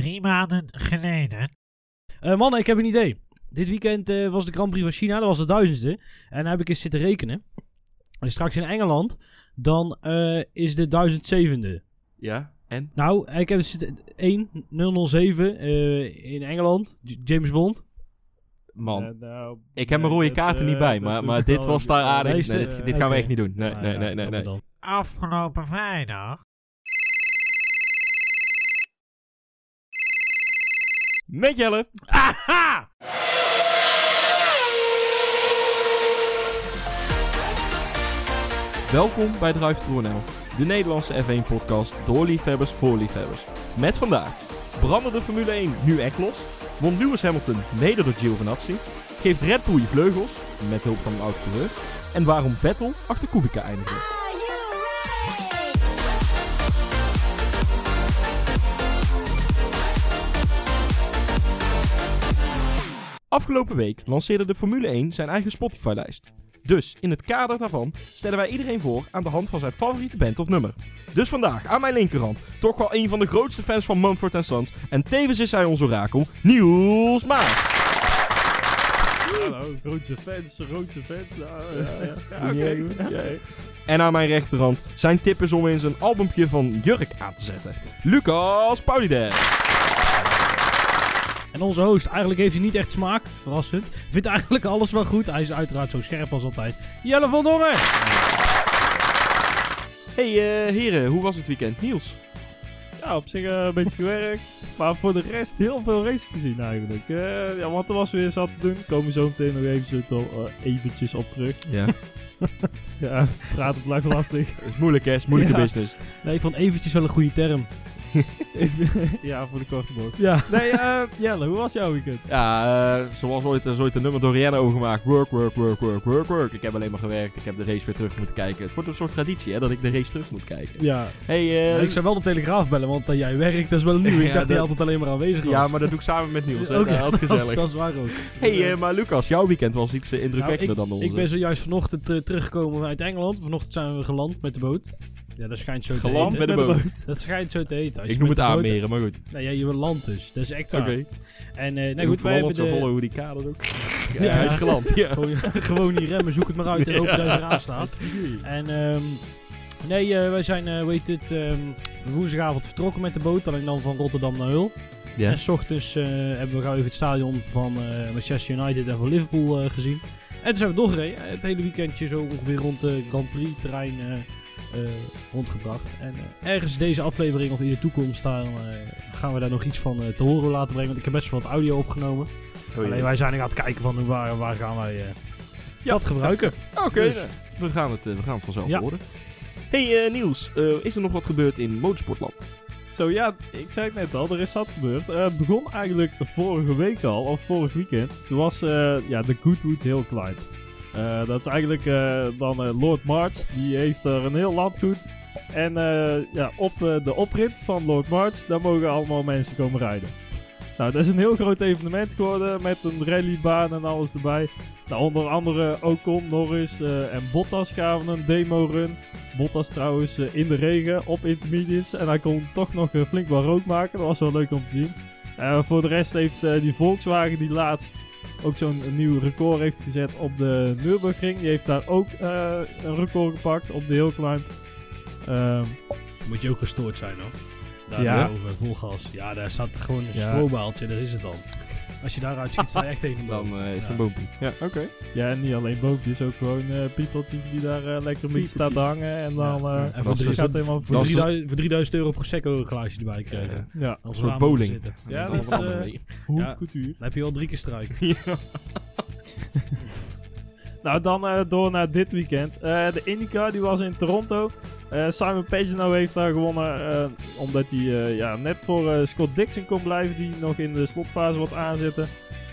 drie maanden geleden. Eh, mannen, ik heb een idee. Dit weekend eh, was de Grand Prix van China, dat was de duizendste. En daar heb ik eens zitten rekenen. En straks in Engeland, dan eh, is de duizendzevende. Ja, en? Nou, ik heb zitten 1007 eh in Engeland, James Bond. Man, nou, ik heb mijn rode dat, kaart eh, niet bij, maar, maar dit was daar aardig. Nee, dit, dit gaan we echt niet doen. Nee, Nou nee, ja, nee, nee, jammer nee. dan. Afgelopen vrijdag Met Jelle. Aha! Welkom bij Drive to NL, de Nederlandse F1-podcast door liefhebbers voor liefhebbers. Met vandaag, brandde de Formule 1 nu echt los? Won Lewis Hamilton mede door Giovinazzi? Geeft Red Bull je vleugels, met hulp van een oud coureur? En waarom Vettel achter Kubica eindigde? Afgelopen week lanceerde de Formule 1 zijn eigen Spotify-lijst. Dus in het kader daarvan stellen wij iedereen voor aan de hand van zijn favoriete band of nummer. Dus vandaag aan mijn linkerhand toch wel een van de grootste fans van Mumford Sons en tevens is hij ons orakel, Niels Maas. Hallo, grootste fans, grootste fans. Nou, ja, ja, ja. En aan mijn rechterhand zijn tip is om in zijn albumpje van Jurk aan te zetten. Lucas Paulides. En onze host, eigenlijk heeft hij niet echt smaak, verrassend. Vindt eigenlijk alles wel goed. Hij is uiteraard zo scherp als altijd. Jelle van Dongen! Hey eh, heren, hoe was het weekend? Niels? Ja, op zich eh, een beetje gewerkt. Maar voor de rest heel veel races gezien eigenlijk. Eh, ja, want er was weer zat te doen. Komen we zo meteen nog eventjes, op, eventjes op terug. Ja, Ja, praten blijft lastig. het is moeilijk hè, het is moeilijke Ja. business. Nee, ik vond eventjes wel een goede term. ja, voor de korte bocht. Ja. Nee, eh Jelle, hoe was jouw weekend? Ja, eh, zoals ooit, is ooit een nummer door Rihanna over gemaakt. Work, work, work, work, work, work. Ik heb alleen maar gewerkt. Ik heb de race weer terug moeten kijken. Het wordt een soort traditie, hè, dat ik de race terug moet kijken. Ja. Hey, eh, ik zou wel de Telegraaf bellen, want dat jij werkt, dat is wel nieuw. Ik Ja, dacht dat dat- je altijd alleen maar aanwezig was. ja, maar dat doe ik samen met Niels. Oké, Dat dat, is, gezellig. dat is waar ook. Hey, eh, maar Lucas, jouw weekend was iets eh, indrukwekkender Nou, dan onze. Ik ben zojuist vanochtend eh, teruggekomen uit Engeland. Vanochtend zijn we geland met de boot. Ja, dat schijnt zo te Geland heten. met de boot. Dat schijnt zo te heten. Als Ik je noem met het aanmeren, maar goed. Nee, ja, je land dus. Dat is echt waar. Oké. En eh, nee, moet goed, wij hebben de... volgen hoe die kader ook. Ja, Ja. hij is geland. Ja. Gewoon, gewoon die remmen, zoek het maar uit en hoop dat hij eraan staat. En ehm, nee, eh, wij zijn, eh weet het, ehm, woensdagavond vertrokken met de boot. Alleen dan van Rotterdam naar Hul. En s ochtends eh, hebben we gauw even het stadion van eh, Manchester United en van Liverpool eh, gezien. En toen zijn we doorgereden. Eh, Het hele weekendje zo ongeveer rond de Grand Prix terrein eh, eh, rondgebracht. En eh, ergens deze aflevering of in de toekomst daar, eh, gaan we daar nog iets van eh, te horen laten brengen. Want ik heb best wel wat audio opgenomen. Oh, Alleen wij zijn nog aan het kijken van waar, waar gaan wij eh, Ja. dat gebruiken. Oké, Dus- we, gaan het, eh, we gaan het vanzelf Ja. horen. Hey eh, Niels, eh, is er nog wat gebeurd in motorsportland? Zo ja, ik zei het net al, er is dat gebeurd. Eh, het begon eigenlijk vorige week al, of vorig weekend. Toen was eh, ja, de Goodwood Hill Climb. Eh, dat is eigenlijk eh, dan eh, Lord March, die heeft er een heel landgoed. En ja, op de oprit van Lord March, daar mogen allemaal mensen komen rijden. Nou, dat is een heel groot evenement geworden met een rallybaan en alles erbij. Nou, onder andere Ocon, Norris en Bottas gaven een demo run. Bottas trouwens in de regen op intermediates. En hij kon toch nog flink wat rook maken. Dat was wel leuk om te zien. Voor de rest heeft die Volkswagen die laatst ook zo'n nieuw record heeft gezet op de Nürburgring. Die heeft daar ook eh, een record gepakt op de Hill Climb. Ehm, Moet je ook gestoord zijn hoor. Daar Ja. over vol gas. Ja, daar staat gewoon een Ja. strobaaltje, dat is het dan. Als je daaruit schiet, sta je echt tegen een boom. Dan eh, is het Ja. een boompje. Ja, oké. ja, en niet alleen boompjes, ook gewoon eh piepeltjes die daar eh, lekker mee staan te hangen. En dan Ja, eh, en voor, drie- gaat het helemaal voor, dat is- 3000, voor 3000 euro Prosecco een glaasje erbij krijgen. Ja, ja, Als aan bowling. zitten. Ja, dat is, eh, Ja. cultuur. Dan heb je wel drie keer strijk. Ja. Nou, dan eh, door naar dit weekend. Eh, de IndyCar die was in Toronto. Eh, Simon Pagenaud heeft daar gewonnen. eh, omdat hij eh, ja, net voor eh, Scott Dixon kon blijven. Die nog in de slotfase wat aanzitten.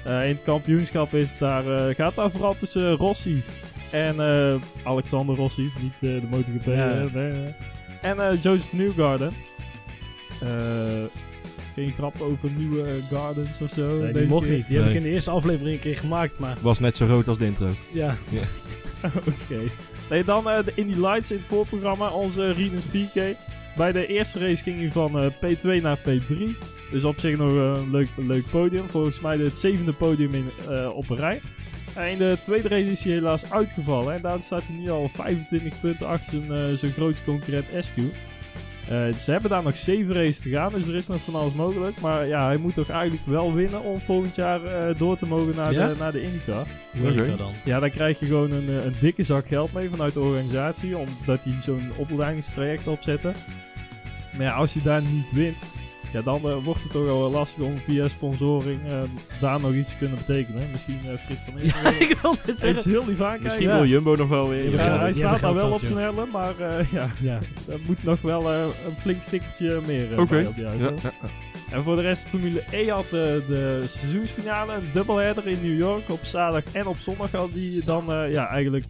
Eh, in het kampioenschap is daar, eh, gaat daar vooral tussen Rossi en eh, Alexander Rossi. Niet eh, de MotoGP. Ja. nee, nee. En eh, Joseph Newgarden. Eh, geen grap over nieuwe Gardens of zo. Nee, die deze mocht keer. niet. Die heb ik Nee. in de eerste aflevering een keer gemaakt, maar Was net zo groot als de intro. ja. Oké. Nee, dan eh, de Indy Lights in het voorprogramma. Onze Rinus 4K. Bij de eerste race ging hij van eh, P2 naar P3. Dus op zich nog een leuk, leuk podium. Volgens mij het zevende podium in, eh, op een rij. En in de tweede race is hij helaas uitgevallen. En daar staat hij nu al 25 punten achter zijn, zijn grootste concurrent SQ. Eh, ze hebben daar nog 7 races te gaan, dus er is nog van alles mogelijk. Maar ja, hij moet toch eigenlijk wel winnen om volgend jaar eh, door te mogen naar, Ja? de, naar de IndyCar. Hoe dat dan? Ja, dan krijg je gewoon een, eh, een dikke zak geld mee vanuit de organisatie, omdat die zo'n opleidingstraject opzetten. Maar ja, als je daar niet wint, ja, dan eh, wordt het toch wel lastig om via sponsoring eh, daar nog iets te kunnen betekenen. Misschien eh Frits van Ja, Eersel. ik wil dit Even zeggen. heel aankijken. Misschien Ja. wil Jumbo nog wel weer. Ja, Ja, hij staat daar wel op zijn helm, maar eh, ja, Ja. er moet nog wel eh, een flink stickertje meer eh, Oké. bij op die auto. En voor de rest, Formule E had de, de seizoensfinale, een doubleheader in New York. Op zaterdag en op zondag had die dan eh, ja, eigenlijk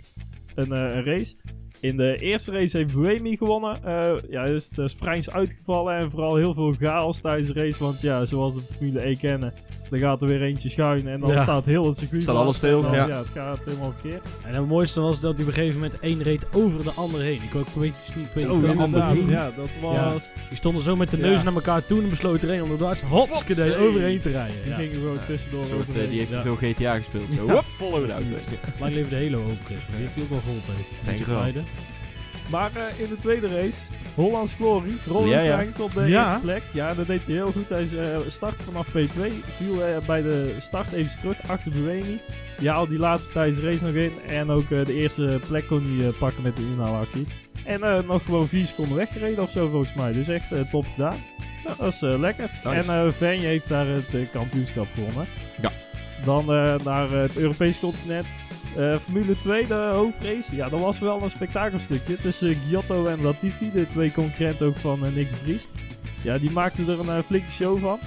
een, eh, een race. In de eerste race heeft Buemi gewonnen. Eh ja, dus, dus uitgevallen en vooral heel veel chaos tijdens de race. Want ja, zoals we de Formule E kennen, dan gaat er weer eentje schuin en dan Ja. staat heel het circuit Staat alles stil, dan, ja. ja, het gaat helemaal verkeerd. En het mooiste was dat hij op een gegeven moment één reed over de ander heen. Ik ook een beetje sneak peek. Zo, de ander inderdaad. heen. Ja, dat was... Die stonden zo met de Ja. neus naar elkaar toe en besloot er een om de dwars hotskede overheen te rijden. Die Ja. gingen gewoon Ja, tussendoor Een soort, overheen. eh, die heeft Ja. te veel GTA gespeeld. Zo, Ja. hop, de auto. Lang leven de Halo overigens. Die heeft hij ook wel geholpen heeft. Denk Maar eh, in de tweede race, Hollands Glory, Roland Ja, ja. Op de Ja. eerste plek. Ja, dat deed hij heel goed. Hij uh, startte vanaf P2, viel eh, bij de start even terug achter Buemi. Die haalde die later tijdens de race nog in. En ook eh, de eerste plek kon hij eh, pakken met de inhaalactie. En eh, nog gewoon 4 seconden weggereden of zo volgens mij. Dus echt top gedaan. Nou, dat is eh, lekker. Nice. En eh Venje heeft daar het kampioenschap gewonnen. Ja. Dan eh, naar het Europese continent. Eh, Formule 2, de hoofdrace. Ja, dat was wel een spektakelstukje tussen Giotto en Latifi, de twee concurrenten ook van eh, Nick de Vries. Ja, die maakten er een eh, flinke show van.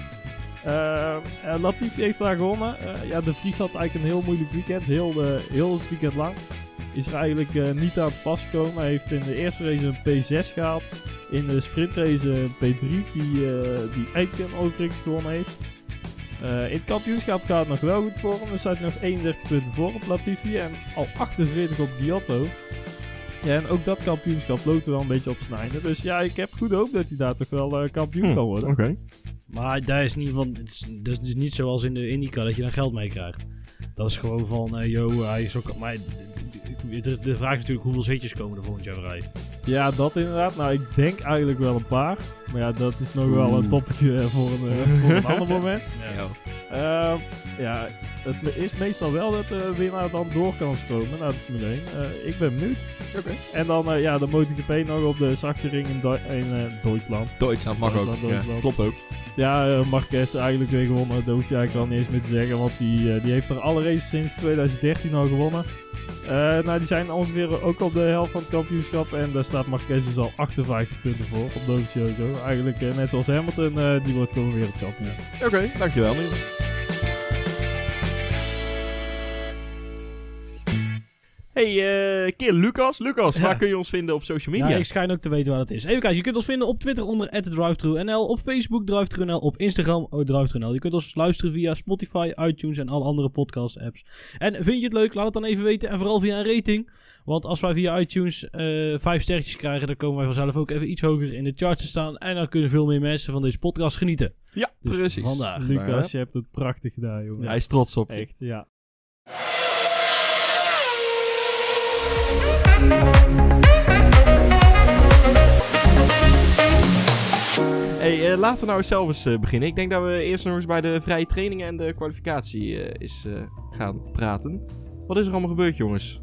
Latifi heeft daar gewonnen. Ja, de Vries had eigenlijk een heel moeilijk weekend, heel, heel het weekend lang. Is er eigenlijk niet aan te pas. Hij heeft in de eerste race een P6 gehaald. In de sprintrace een P3, die, die Aitken overigens gewonnen heeft. Eh, in het kampioenschap gaat het nog wel goed voor hem. Er staat nog 31 punten voor op Latifi en al 48 op Giotto. Ja, en ook dat kampioenschap loopt er wel een beetje op einde. Dus ja, ik heb goede hoop dat hij daar toch wel eh, kampioen Hm, kan worden. Oké. Maar daar is niet van. Het is, dat is dus niet zoals in de Indica dat je daar geld mee krijgt. Dat is gewoon van, eh yo, hij is ook. Maar de, de vraag is natuurlijk hoeveel zetjes komen er volgend jaar vrij. Ja, dat inderdaad. Nou, ik denk eigenlijk wel een paar. Maar ja, dat is nog wel een topje eh, voor een, eh, voor een ander moment. Ja. Ehm, ja, het me- is meestal wel dat de winnaar dan door kan stromen naar de Formule 1. Eh, ik ben benieuwd. Oké. En dan eh, ja, de MotoGP nog op de Sachsenring in, in Duitsland. Duitsland mag ook. Duitsland, Ja, klopt ook. Ja, Marquez eigenlijk weer gewonnen. Daar hoef je eigenlijk al niet eens meer te zeggen. Want die, die heeft er alle races sinds 2013 al gewonnen. Eh, nou, die zijn ongeveer ook op de helft van het kampioenschap. En daar staat Marquez dus al 58 punten voor op Dovizioso. Eigenlijk eh, net zoals Hamilton, eh, die wordt gewoon wereldkampioen. Oké, dankjewel. Niels. Hey, eh keer Lucas. Lucas, Ja. waar kun je ons vinden op social media? Ja, ik schijn ook te weten waar dat is. Even kijken, je kunt ons vinden op Twitter onder @drivethrunl, op Facebook drivethrunl, op Instagram oh, drivethrunl. Je kunt ons luisteren via Spotify, iTunes en alle andere podcast apps. En vind je het leuk? Laat het dan even weten en vooral via een rating. Want als wij via iTunes eh vijf sterretjes krijgen, dan komen wij vanzelf ook even iets hoger in de charts te staan. En dan kunnen veel meer mensen van deze podcast genieten. Ja, Dus precies. vandaag. Lucas, je hebt het prachtig gedaan, jongen. Hij is trots op je. Echt, ja. Hey, eh, laten we nou eens zelf eens eh, beginnen. Ik denk dat we eerst nog eens bij de vrije trainingen en de kwalificatie eh, eh, gaan praten. Wat is er allemaal gebeurd, jongens?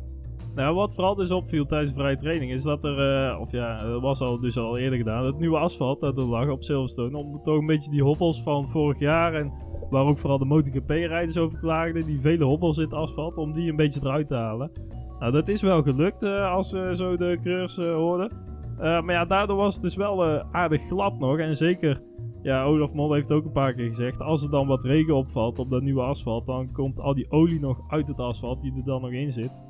Nou, wat vooral dus opviel tijdens de vrije training is dat er, of ja, dat was al dus al eerder gedaan, het nieuwe asfalt dat er lag op Silverstone. Om toch een beetje die hobbels van vorig jaar en waar ook vooral de MotoGP-rijders over klaagden, die vele hobbels in het asfalt, om die een beetje eruit te halen. Nou, dat is wel gelukt eh, als we zo de coureurs eh, hoorden. Eh, maar ja, daardoor was het dus wel aardig glad nog. En zeker, ja, Olaf Mol heeft ook een paar keer gezegd, als er dan wat regen opvalt op dat nieuwe asfalt, dan komt al die olie nog uit het asfalt die er dan nog in zit.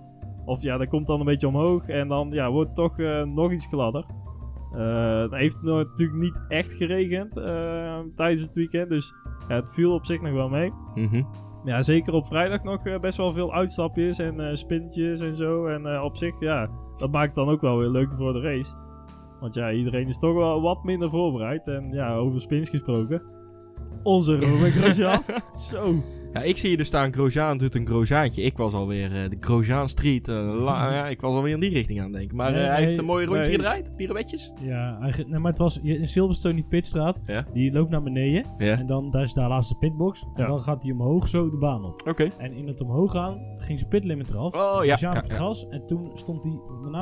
Of ja, dat komt dan een beetje omhoog en dan ja, wordt het toch nog iets gladder. Het heeft natuurlijk niet echt geregend tijdens het weekend, dus ja, het viel op zich nog wel mee. Mhm. Ja, zeker op vrijdag nog eh, best wel veel uitstapjes en eh spinnetjes en zo. En eh, op zich, ja, dat maakt het dan ook wel weer leuker voor de race. Want ja, iedereen is toch wel wat minder voorbereid. En ja, over spins gesproken. Onze Romain Grosjean. Zo. Ja, ik zie je dus staan, Grosjean doet een Grosjeantje. Ik was alweer eh, de Grosjean Street. eh, la- ja, ik was alweer in die richting aan het denken. Maar Nee, eh, hij nee, heeft een mooi rondje nee. gedraaid. Pirouetjes. Ja, maar het was in Silverstone die pitstraat. Ja. Die loopt naar beneden. Ja. En dan, daar is daar laatste pitbox. En dan gaat hij omhoog zo de baan op. Oké. En in het omhoog gaan ging zijn pitlimit eraf. Oh ja. Grosjean op het gas. En toen stond hij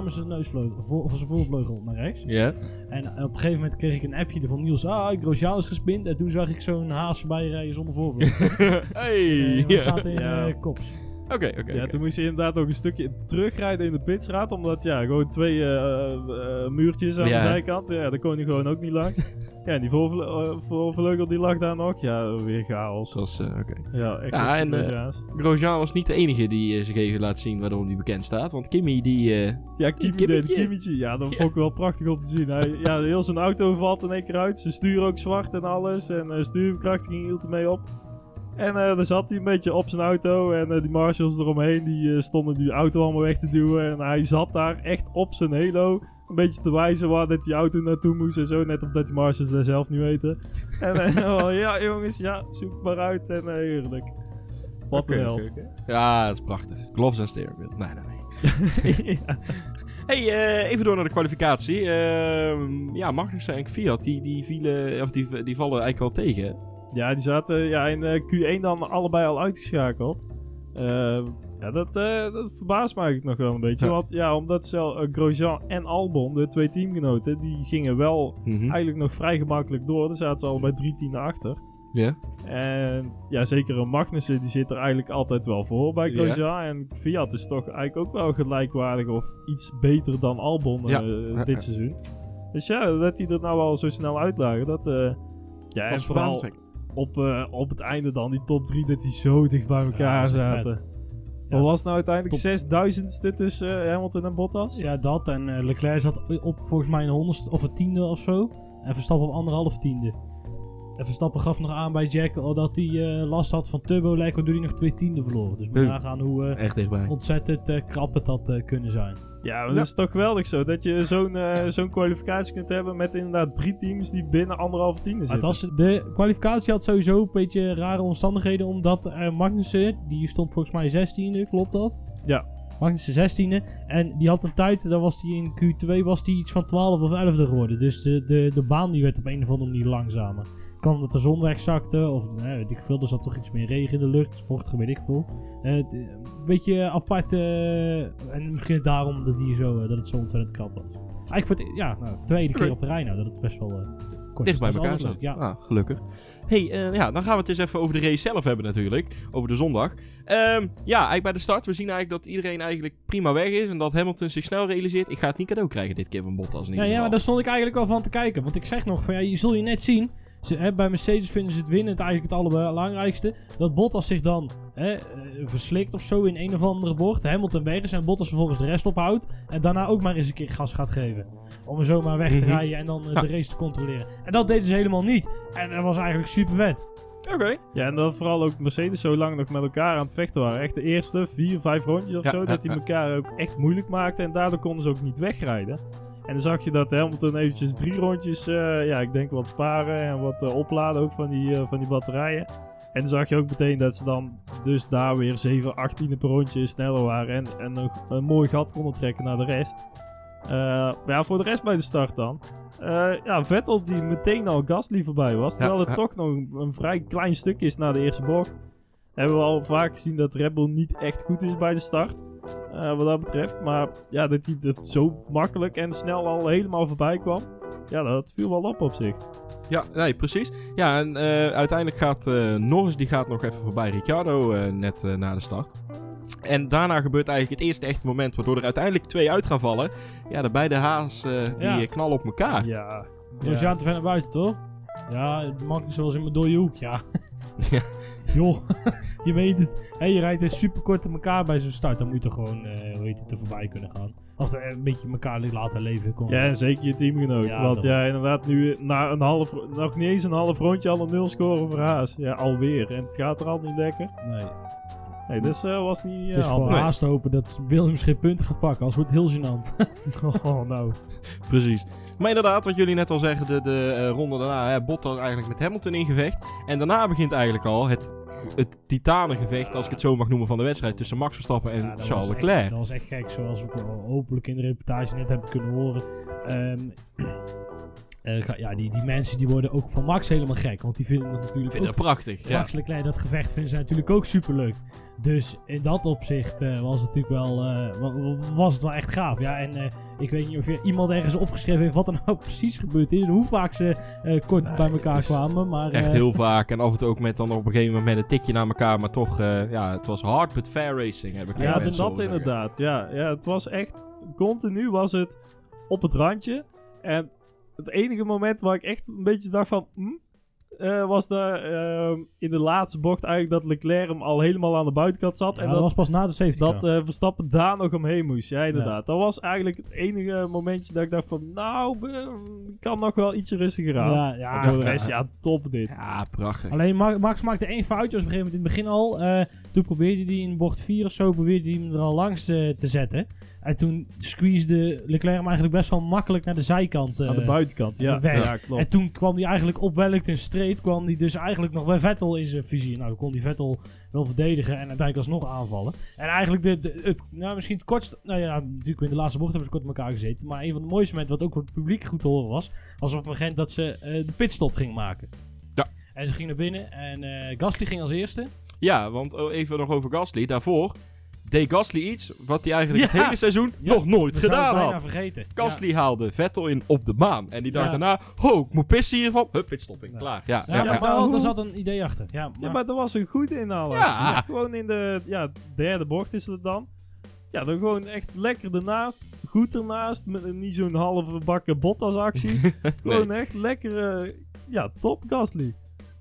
met zijn neusvleugel, voor, of zijn voorvleugel naar rechts. Ja. En op een gegeven moment kreeg ik een appje van Niels. Ah, Grosjean is gespind. En toen zag ik zo'n haas voorbij rijden zonder voorvleugel. hey. Eh, we zaten in Ja. eh, kops. Oké, oké. Ja, toen moest je inderdaad ook een stukje terugrijden in de pitstraat. Omdat ja, gewoon twee eh, eh, muurtjes aan Ja. de zijkant. Ja, daar kon je gewoon ook niet langs. ja, en die voorvle voorvleugel die lag daar nog. Ja, weer chaos. Zoals, eh, oké. Ja, echt Ja, en. Grosjean was niet de enige die zich even laat zien waarom hij bekend staat. Want Kimmy, die... eh, Ja, Kimmetje. deed Kimmetje. Ja, dat vond ik wel prachtig om te zien. Hij, ja, heel zijn auto valt in één keer uit. Zijn stuur ook zwart en alles. En uh, stuurbekrachtiging hield ermee op. En eh dan zat hij een beetje op zijn auto. En eh, die marshals eromheen, die eh, stonden die auto allemaal weg te duwen. En hij zat daar echt op zijn halo. Een beetje te wijzen waar dat die auto naartoe moest en zo. Net of dat die marshals dat zelf niet weten. En oh, ja, jongens, ja, zoek maar uit. En heerlijk. Wat een hel. Ja, dat is prachtig. Gloves en steering wheel. Nee, nee, nee. ja. Hey, eh, even door naar de kwalificatie. Ehm, ja, Magnussen en Fiat, die, die, vielen, of die, die vallen eigenlijk wel tegen. Ja, die zaten ja, in eh, Q1 dan allebei al uitgeschakeld. Eh, ja, dat, eh, dat verbaast me eigenlijk nog wel een beetje. Ja. Want ja, omdat zelf Grosjean en Albon, de twee teamgenoten, die gingen wel Mhm. eigenlijk nog vrij gemakkelijk door. Daar zaten ze al bij drie tienden achter. Ja. En ja, zeker een Magnussen, die zit er eigenlijk altijd wel voor bij Ja. Grosjean. En Fiat is toch eigenlijk ook wel gelijkwaardig of iets beter dan Albon dit seizoen. Dus ja, dat die er nou al zo snel uitlagen, dat... ja, en vooral. Op, eh, op het einde dan, die top 3, dat die zo dicht bij elkaar echt zaten. Ja. Wat was het nou uiteindelijk? Top. 6000ste tussen eh, Hamilton en Bottas? Ja, dat. En eh, Leclerc zat op volgens mij een honderdste of een tiende of zo. En Verstappen op anderhalf tiende. En Verstappen gaf nog aan bij Jack oh, dat hij eh, last had van turbo lag, waardoor hij nog twee tienden verloor. Dus Huh. nagaan hoe eh, Echt dichtbij. ontzettend eh, krap het had eh, kunnen zijn. Ja, maar dat is toch geweldig zo. Dat je zo'n eh, zo'n kwalificatie kunt hebben met inderdaad drie teams die binnen anderhalve tiende het zitten. was, de kwalificatie had sowieso een beetje rare omstandigheden, omdat eh, Magnussen, die stond volgens mij 16e, klopt dat? Ja. Magnussen 16e. En die had een tijd, daar was hij in Q2 was die iets van 12 of 11e geworden. Dus de, de, de baan die werd op een of andere manier langzamer. Kan omdat de zon wegzakte, of eh, weet ik veel, er zat toch iets meer regen in de lucht, vochtig, weet ik veel. Eh, eh, een beetje apart, en misschien daarom dat, die zo, dat het zo ontzettend krap was. Eigenlijk voor het, ja, nou, tweede keer op de rij nou, dat het best wel kort Dicht bij elkaar leuk, Ja. Ah, gelukkig. hey, eh, ja, dan gaan we het eens even over de race zelf hebben natuurlijk. Over de zondag. Ehm, ja, eigenlijk bij de start. We zien eigenlijk dat iedereen eigenlijk prima weg is. En dat Hamilton zich snel realiseert. Ik ga het niet cadeau krijgen dit keer van Bottas. in Ja, ja, maar daar stond ik eigenlijk wel van te kijken. Want ik zeg nog van ja, je zul je net zien. Ze, hè, bij Mercedes vinden ze het winnen het eigenlijk het allerbelangrijkste. Dat Bottas zich dan hè, eh, verslikt of zo in een of andere bocht. Hamilton weg is en Bottas vervolgens de rest ophoudt. En daarna ook maar eens een keer gas gaat geven. Om er zomaar weg te Mhm. rijden en dan eh, Ja. de race te controleren. En dat deden ze helemaal niet. En dat was eigenlijk super vet. Oké. Ja, en dat vooral ook Mercedes zo lang nog met elkaar aan het vechten waren. Echt de eerste vier, vijf rondjes of Ja, zo. ja, dat die ja. elkaar ook echt moeilijk maakten. En daardoor konden ze ook niet wegrijden. En dan zag je dat Hamilton eventjes drie rondjes, eh, ja, ik denk wat sparen en wat eh, opladen ook van die, eh, van die batterijen. En dan zag je ook meteen dat ze dan dus daar weer 7, 18 per rondje sneller waren. En, en een, een mooi gat konden trekken naar de rest. Eh, maar ja, voor de rest bij de start dan. Eh, ja, Vettel die meteen al Gasly voorbij was. Terwijl het toch nog een, een vrij klein stuk is na de eerste bocht. Hebben we al vaak gezien dat Red Bull niet echt goed is bij de start. eh, wat dat betreft. Maar ja, dat hij het zo makkelijk en snel al helemaal voorbij kwam. Ja, dat viel wel op op zich. Ja, nee, precies. Ja, en uiteindelijk gaat eh, Norris die gaat nog even voorbij Ricciardo net na de start. En daarna gebeurt eigenlijk het eerste echte moment waardoor er uiteindelijk twee uit gaan vallen. Ja, de beide haas eh, die Ja. eh, knallen op elkaar. Ja. Grosjean te ver naar buiten, toch? Ja, Magnus was in mijn dode hoek, ja. Ja. Joh, je weet het. Hé, je rijdt super kort in elkaar bij zo'n start. Dan moet je toch gewoon, eh hoe heet het, er voorbij kunnen gaan. Of er een beetje elkaar laten leven. Kon. Ja, zeker je teamgenoot. Ja, want ja, inderdaad, nu na een half, nog niet eens een half rondje al een nul scoren voor Haas. Ja, alweer. En het gaat er al niet lekker. Nee. Nee, dus eh, was niet uh, Het is voor Nee. Haas te hopen dat Williams geen punten gaat pakken. Anders wordt het heel gênant. Oh, nou. Precies. Maar inderdaad, wat jullie net al zeggen, de, de eh, ronde daarna, hè, Bottas eigenlijk met Hamilton in gevecht. En daarna begint eigenlijk al het, het titanengevecht, als ik het zo mag noemen, van de wedstrijd tussen Max Verstappen en Ja, Charles was echt- Leclerc. dat was echt gek, zoals we hopelijk in de reportage net hebben kunnen horen. Ehm, eh, ja, die, die mensen die worden ook van Max helemaal gek. Want die vinden dat natuurlijk vind ook prachtig. Ja. Max Leclerc, dat gevecht vinden ze natuurlijk ook superleuk. Dus in dat opzicht eh, was het natuurlijk wel, eh, wa- wa- was het wel echt gaaf. Ja, en eh, ik weet niet of je iemand ergens opgeschreven heeft wat er nou precies gebeurd is. En hoe vaak ze eh, kort Nee, bij elkaar kwamen. Maar, Echt heel vaak. En af en toe ook met dan op een gegeven moment met een tikje naar elkaar. Maar toch, eh, ja, het was hard but fair racing. Heb ik Ja, dat zeggen. inderdaad. Ja, ja, het was echt... Continu was het op het randje. En het enige moment waar ik echt een beetje dacht van... hm, eh, was de, ehm, in de laatste bocht eigenlijk dat Leclerc hem al helemaal aan de buitenkant zat. ja, en dat dat, was pas na de safety dat car. eh, Verstappen daar nog omheen moest. Ja, inderdaad. Dat was eigenlijk het enige momentje dat ik dacht van... Nou, eh, kan nog wel ietsje rustiger aan. ja, ja, Voor de rest, ja, top dit. Ja, prachtig. Alleen Ma- Max maakte één foutje, op een gegeven moment in het begin al. eh, toen probeerde hij in bocht 4 of zo probeerde hij hem er al langs eh, te zetten. En toen squeezede Leclerc hem eigenlijk best wel makkelijk naar de zijkant. eh, aan de buitenkant, ja. weg. Ja, klopt. en toen kwam hij eigenlijk op Wellington Street, kwam hij dus eigenlijk nog bij Vettel in zijn vizier. Nou, dan kon die Vettel wel verdedigen en uiteindelijk alsnog aanvallen. En eigenlijk de, de, het, nou, misschien het kortste, nou ja, natuurlijk in de laatste bocht hebben ze kort op elkaar gezeten. Maar een van de mooiste momenten, wat ook voor het publiek goed te horen was, was op het moment dat ze eh, de pitstop ging maken. Ja. En ze ging naar binnen en eh Gasly ging als eerste. Ja, want oh, even nog over Gasly. Daarvoor deed Gasly iets wat hij eigenlijk Ja. het hele seizoen Ja. nog nooit We gedaan het bijna had. vergeten. Gasly haalde Vettel in op de baan. En die dacht Ja. daarna, ho, ik moet pissen hiervan. Hup, pitstopping, Ja. klaar. Ja, Ja, ja, maar ja. maar daar, zat een idee achter. Ja, maar, Ja, maar dat was een goede inhaal. Ja. Gewoon in de ja, derde bocht is het dan. Ja, dan gewoon echt lekker ernaast. Goed ernaast. Met een- niet zo'n halve bakken Bottas actie. gewoon echt lekker. eh, ja, top Gasly.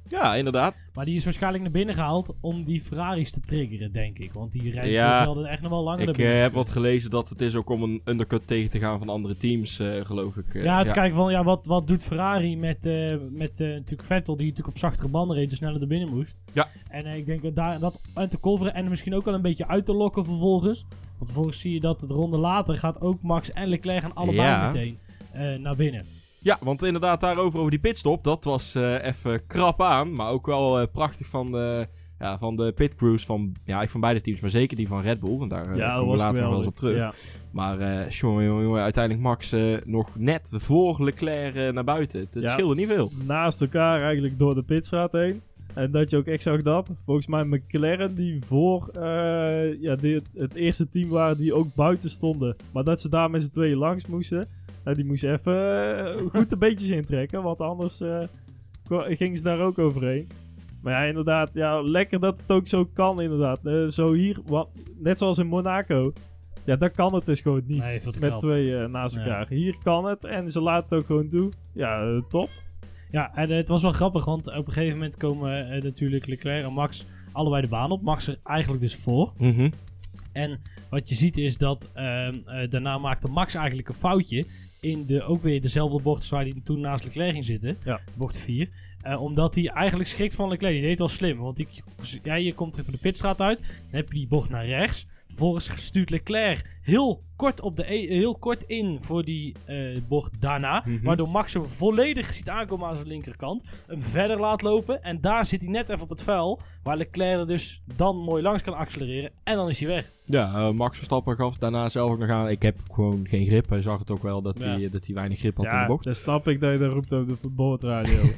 Ja, inderdaad. maar die is waarschijnlijk naar binnen gehaald om die Ferraris te triggeren, denk ik. Want die rijden Ja. zelden echt nog wel langer naar Ik eh, binnen. heb wat gelezen dat het is ook om een undercut tegen te gaan van andere teams, eh, geloof ik. eh, Ja, het kijken van ja, wat, wat doet Ferrari met, met natuurlijk Vettel, die natuurlijk op zachtere banden reed, dus sneller er binnen moest. Ja. En ik denk dat daar dat uit te coveren en misschien ook wel een beetje uit te lokken vervolgens. Want vervolgens zie je dat het ronde later gaat ook Max en Leclerc gaan allebei Ja. meteen naar binnen. Ja, want inderdaad, daarover over die pitstop, dat was eh, even krap aan. Maar ook wel eh, prachtig van de, ja, van de pitcrews van, ja, eigenlijk van beide teams, maar zeker die van Red Bull. Want daar eh, ja, komen we later wel eens op terug. Ja. Maar jongen, jongen, jongen, uiteindelijk Max nog net voor Leclerc naar buiten. Het, het Ja. scheelde niet veel. Naast elkaar eigenlijk door de pitstraat heen. En dat je ook echt zag dat. Volgens mij McLaren die voor ja, die, het eerste team waren die ook buiten stonden. Maar dat ze daar met z'n tweeën langs moesten. Nou, die moesten even eh, goed de beetjes intrekken. Want anders eh, gingen ze daar ook overheen. Maar ja, inderdaad. Ja, lekker dat het ook zo kan inderdaad. Eh, zo hier, wat, net zoals in Monaco. Ja, daar kan het dus gewoon niet. Nee, met twee eh, naast elkaar. Hier kan het en ze laten het ook gewoon toe. Ja, top. Ja, en het was wel grappig, want op een gegeven moment komen natuurlijk Leclerc en Max allebei de baan op. Max er eigenlijk dus voor. Mhm. En wat je ziet is dat ehm, eh, daarna maakte Max eigenlijk een foutje. In de, ook weer dezelfde bocht waar hij toen naast Leclerc ging zitten. Ja. Bocht 4. Eh, omdat hij eigenlijk schrikt van Leclerc. Die deed wel slim. Want die, ja, je komt terug de pitstraat uit. Dan heb je die bocht naar rechts. Vervolgens stuurt Leclerc heel kort, op de e- heel kort in voor die eh, bocht daarna. Mhm. Waardoor Max hem volledig ziet aankomen aan zijn linkerkant. Hem verder laat lopen. En daar zit hij net even op het vuil. Waar Leclerc er dus dan mooi langs kan accelereren. En dan is hij weg. Ja, eh, Max Verstappen gaf daarna zelf ook nog aan. Ik heb gewoon geen grip. Hij zag het ook wel dat, Ja. hij, dat hij weinig grip had in de Ja, bocht. dan snap ik dat je dat roept op de voetbalradio.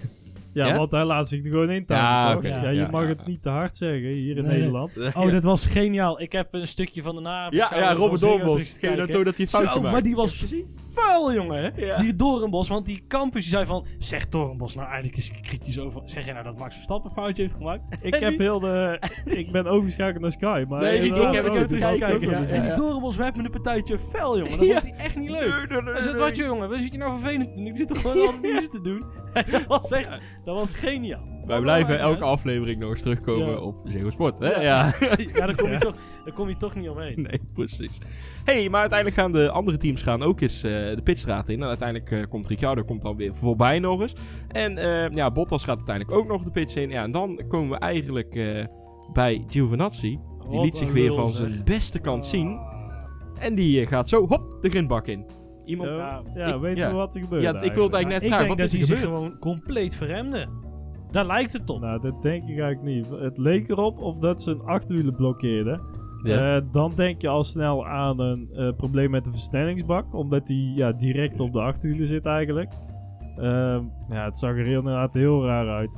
ja, Ja? want hij laat zich er gewoon in Ja. Ja, Ja, je ja, mag ja. het niet te hard zeggen hier in Nee. Nederland. Oh, dat was geniaal. Ik heb een stukje van de ja, nabeschouwing ja, van Robert je kijken. dat hij fout Zo, gemaakt maar die was vuil, jongen. hè? Ja. Die Doornbos, want die campus die zei van... Zeg Doornbos nou eigenlijk eens kritisch over... Zeg jij nou dat Max Verstappen een foutje heeft gemaakt? Ik heb heel de... ik ben overgeschakeld naar Sky, maar... Nee, ik- heb het ook terug had kijken. ja. En die ja. Doornbos werd me een partijtje fel, jongen. Dat Ja. vond hij echt niet leuk. Hij zei, nee. wat je jongen, wat zit je nou vervelend te doen? Ik zit toch gewoon analyse te doen? dat was echt... Dat was geniaal. Wij blijven elke aflevering nog eens terugkomen Ja. op Ziggo Sport. Hè? Ja. Ja. daar kom, je Ja. toch, daar kom je toch niet omheen. Nee, precies. hey, maar uiteindelijk gaan de andere teams gaan ook eens eh, de pitstraat in. En uiteindelijk eh, komt Ricciardo komt dan weer voorbij nog eens. En eh, ja, Bottas gaat uiteindelijk ook nog de pits in. Ja, en dan komen we eigenlijk eh, bij Giovinazzi. Die Wat liet zich weer van zeg. zijn beste kant zien. En die gaat zo, hop, de grindbak in. Iemand... Ja, Ja, Ik- weten ja. we wat er gebeurt Ja, ik wil het eigenlijk net ik vragen. denk Wat dat is hij zich gewoon compleet verremde. Daar lijkt het op. Nou, dat denk ik eigenlijk niet. Het leek erop of dat ze een achterwielen blokkeerden. Ja. Eh, dan denk je al snel aan een eh, probleem met de versnellingsbak. Omdat die ja, direct op de achterwielen zit eigenlijk. Ehm, ja, het zag er heel- inderdaad heel raar uit.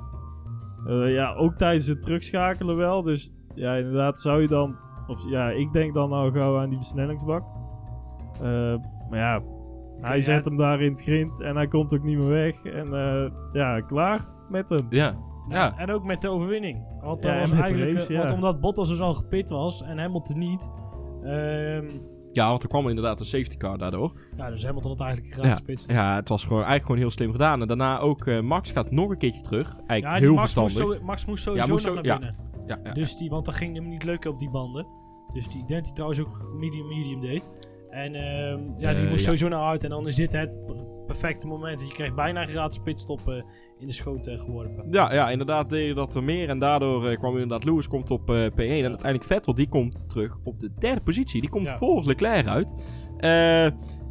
Eh, ja, ook tijdens het terugschakelen wel. Dus ja, inderdaad zou je dan... Of ja, ik denk dan al gauw aan die versnellingsbak. Eh, maar ja, hij zet hem daar in het grind en hij komt ook niet meer weg. En eh, ja, klaar met hem. Ja. Ja. En ook met de overwinning. Want, Ja, was eigenlijk, race, eh, want ja. omdat Bottas dus al gepit was en Hamilton niet. ehm, ja, want er kwam inderdaad een safety car daardoor. ja, dus Hamilton had eigenlijk een gratis pitstop. Ja, het was gewoon, eigenlijk gewoon heel slim gedaan. En daarna ook eh, Max gaat nog een keertje terug. Eigenlijk Ja, heel Max moest, verstandig. zo, Max moest sowieso Ja, moest zo- naar ja. binnen. Ja, ja. Dus die, want dat ging hem niet lukken op die banden. Dus die, dat hij trouwens ook medium-medium deed. En ehm, ja, die Eh, moest sowieso naar uit. En dan is dit het perfecte moment. Dat je krijgt bijna gratis pitstop eh, in de schoot eh, geworpen. Ja, ja, inderdaad deed je dat er meer. En daardoor kwam inderdaad Lewis komt op eh, P1. En uiteindelijk Vettel, die komt terug op de derde positie. Die komt Ja. voor Leclerc uit. Eh,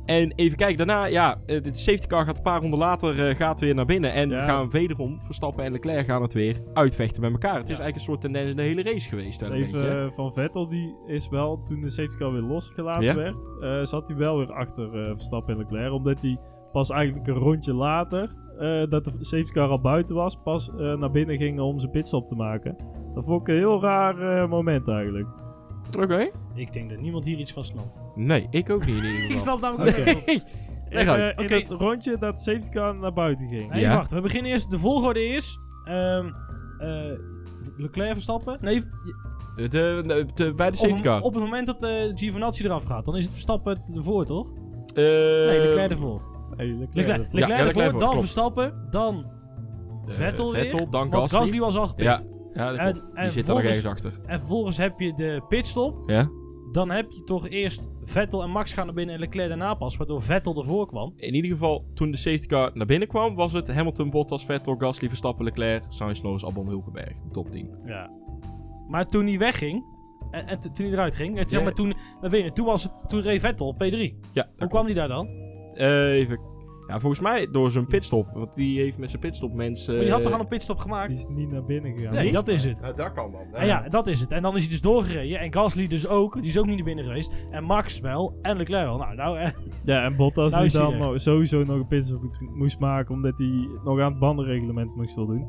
en even kijken, daarna, ja, eh, de safety car gaat een paar ronden later eh, gaat weer naar binnen. En Ja. gaan wederom, Verstappen en Leclerc gaan het weer uitvechten met elkaar. Het is eigenlijk een soort tendens in de hele race geweest. hè, Even beetje, eh, van Vettel, die is wel, toen de safety car weer losgelaten Ja? werd, zat hij wel weer achter Verstappen en Leclerc. Omdat hij pas eigenlijk een rondje later, dat de safety car al buiten was, pas naar binnen ging om zijn pitstop te maken. Dat vond ik een heel raar moment eigenlijk. Oké. Ik denk dat niemand hier iets van snapt. Nee, ik ook niet Ik snap namelijk ook In, uit. eh, in het rondje dat de safety car naar buiten ging. Nee, Ja. wacht. We beginnen eerst. De volgorde is... ehm eh, Leclerc Verstappen? Nee, De, de, de, bij de op, safety car. op het moment dat eh Giovinazzi eraf gaat, dan is het Verstappen ervoor, toch? Eh, Nee, Leclerc ervoor. Nee, Leclerc. Leclerc, ervoor. Leclerc ja, ervoor, Leclerc ervoor, dan klopt. Verstappen, dan eh, Vettel weer. Vettel, dan want Gasly. Gasly was al. Ja, ja, dat En- klopt. en zit er nog ergens achter. En vervolgens heb je de pitstop. Ja? Dan heb je toch eerst Vettel en Max gaan naar binnen en Leclerc daarna pas, waardoor Vettel ervoor kwam. In ieder geval, toen de safety car naar binnen kwam, was het Hamilton, Bottas, Vettel, Gasly, Verstappen, Leclerc, Sainz, Norris, Albon, Hulkenberg. Top 10. Ja. Maar toen hij wegging, en, en t- toen hij eruit ging, en zeg maar toen naar binnen, toen, was het, toen reed Vettel op P3. Ja, Hoe kwam hij daar dan? Eh, even. Ja, volgens mij door zijn pitstop. Want die heeft met zijn pitstop mensen. Maar die had toch al een pitstop gemaakt? Die is niet naar binnen gegaan. Nee, dat is het. Ja, dat kan dan. En ja, dat is het. En dan is hij dus doorgereden. En Gasly dus ook. Die is ook niet naar binnen geweest. En Max wel. En Leclerc wel. Nou, nou eh, Ja, en Bottas Nou die dan nog- sowieso nog een pitstop moest- maken, omdat hij nog aan het bandenreglement moest voldoen.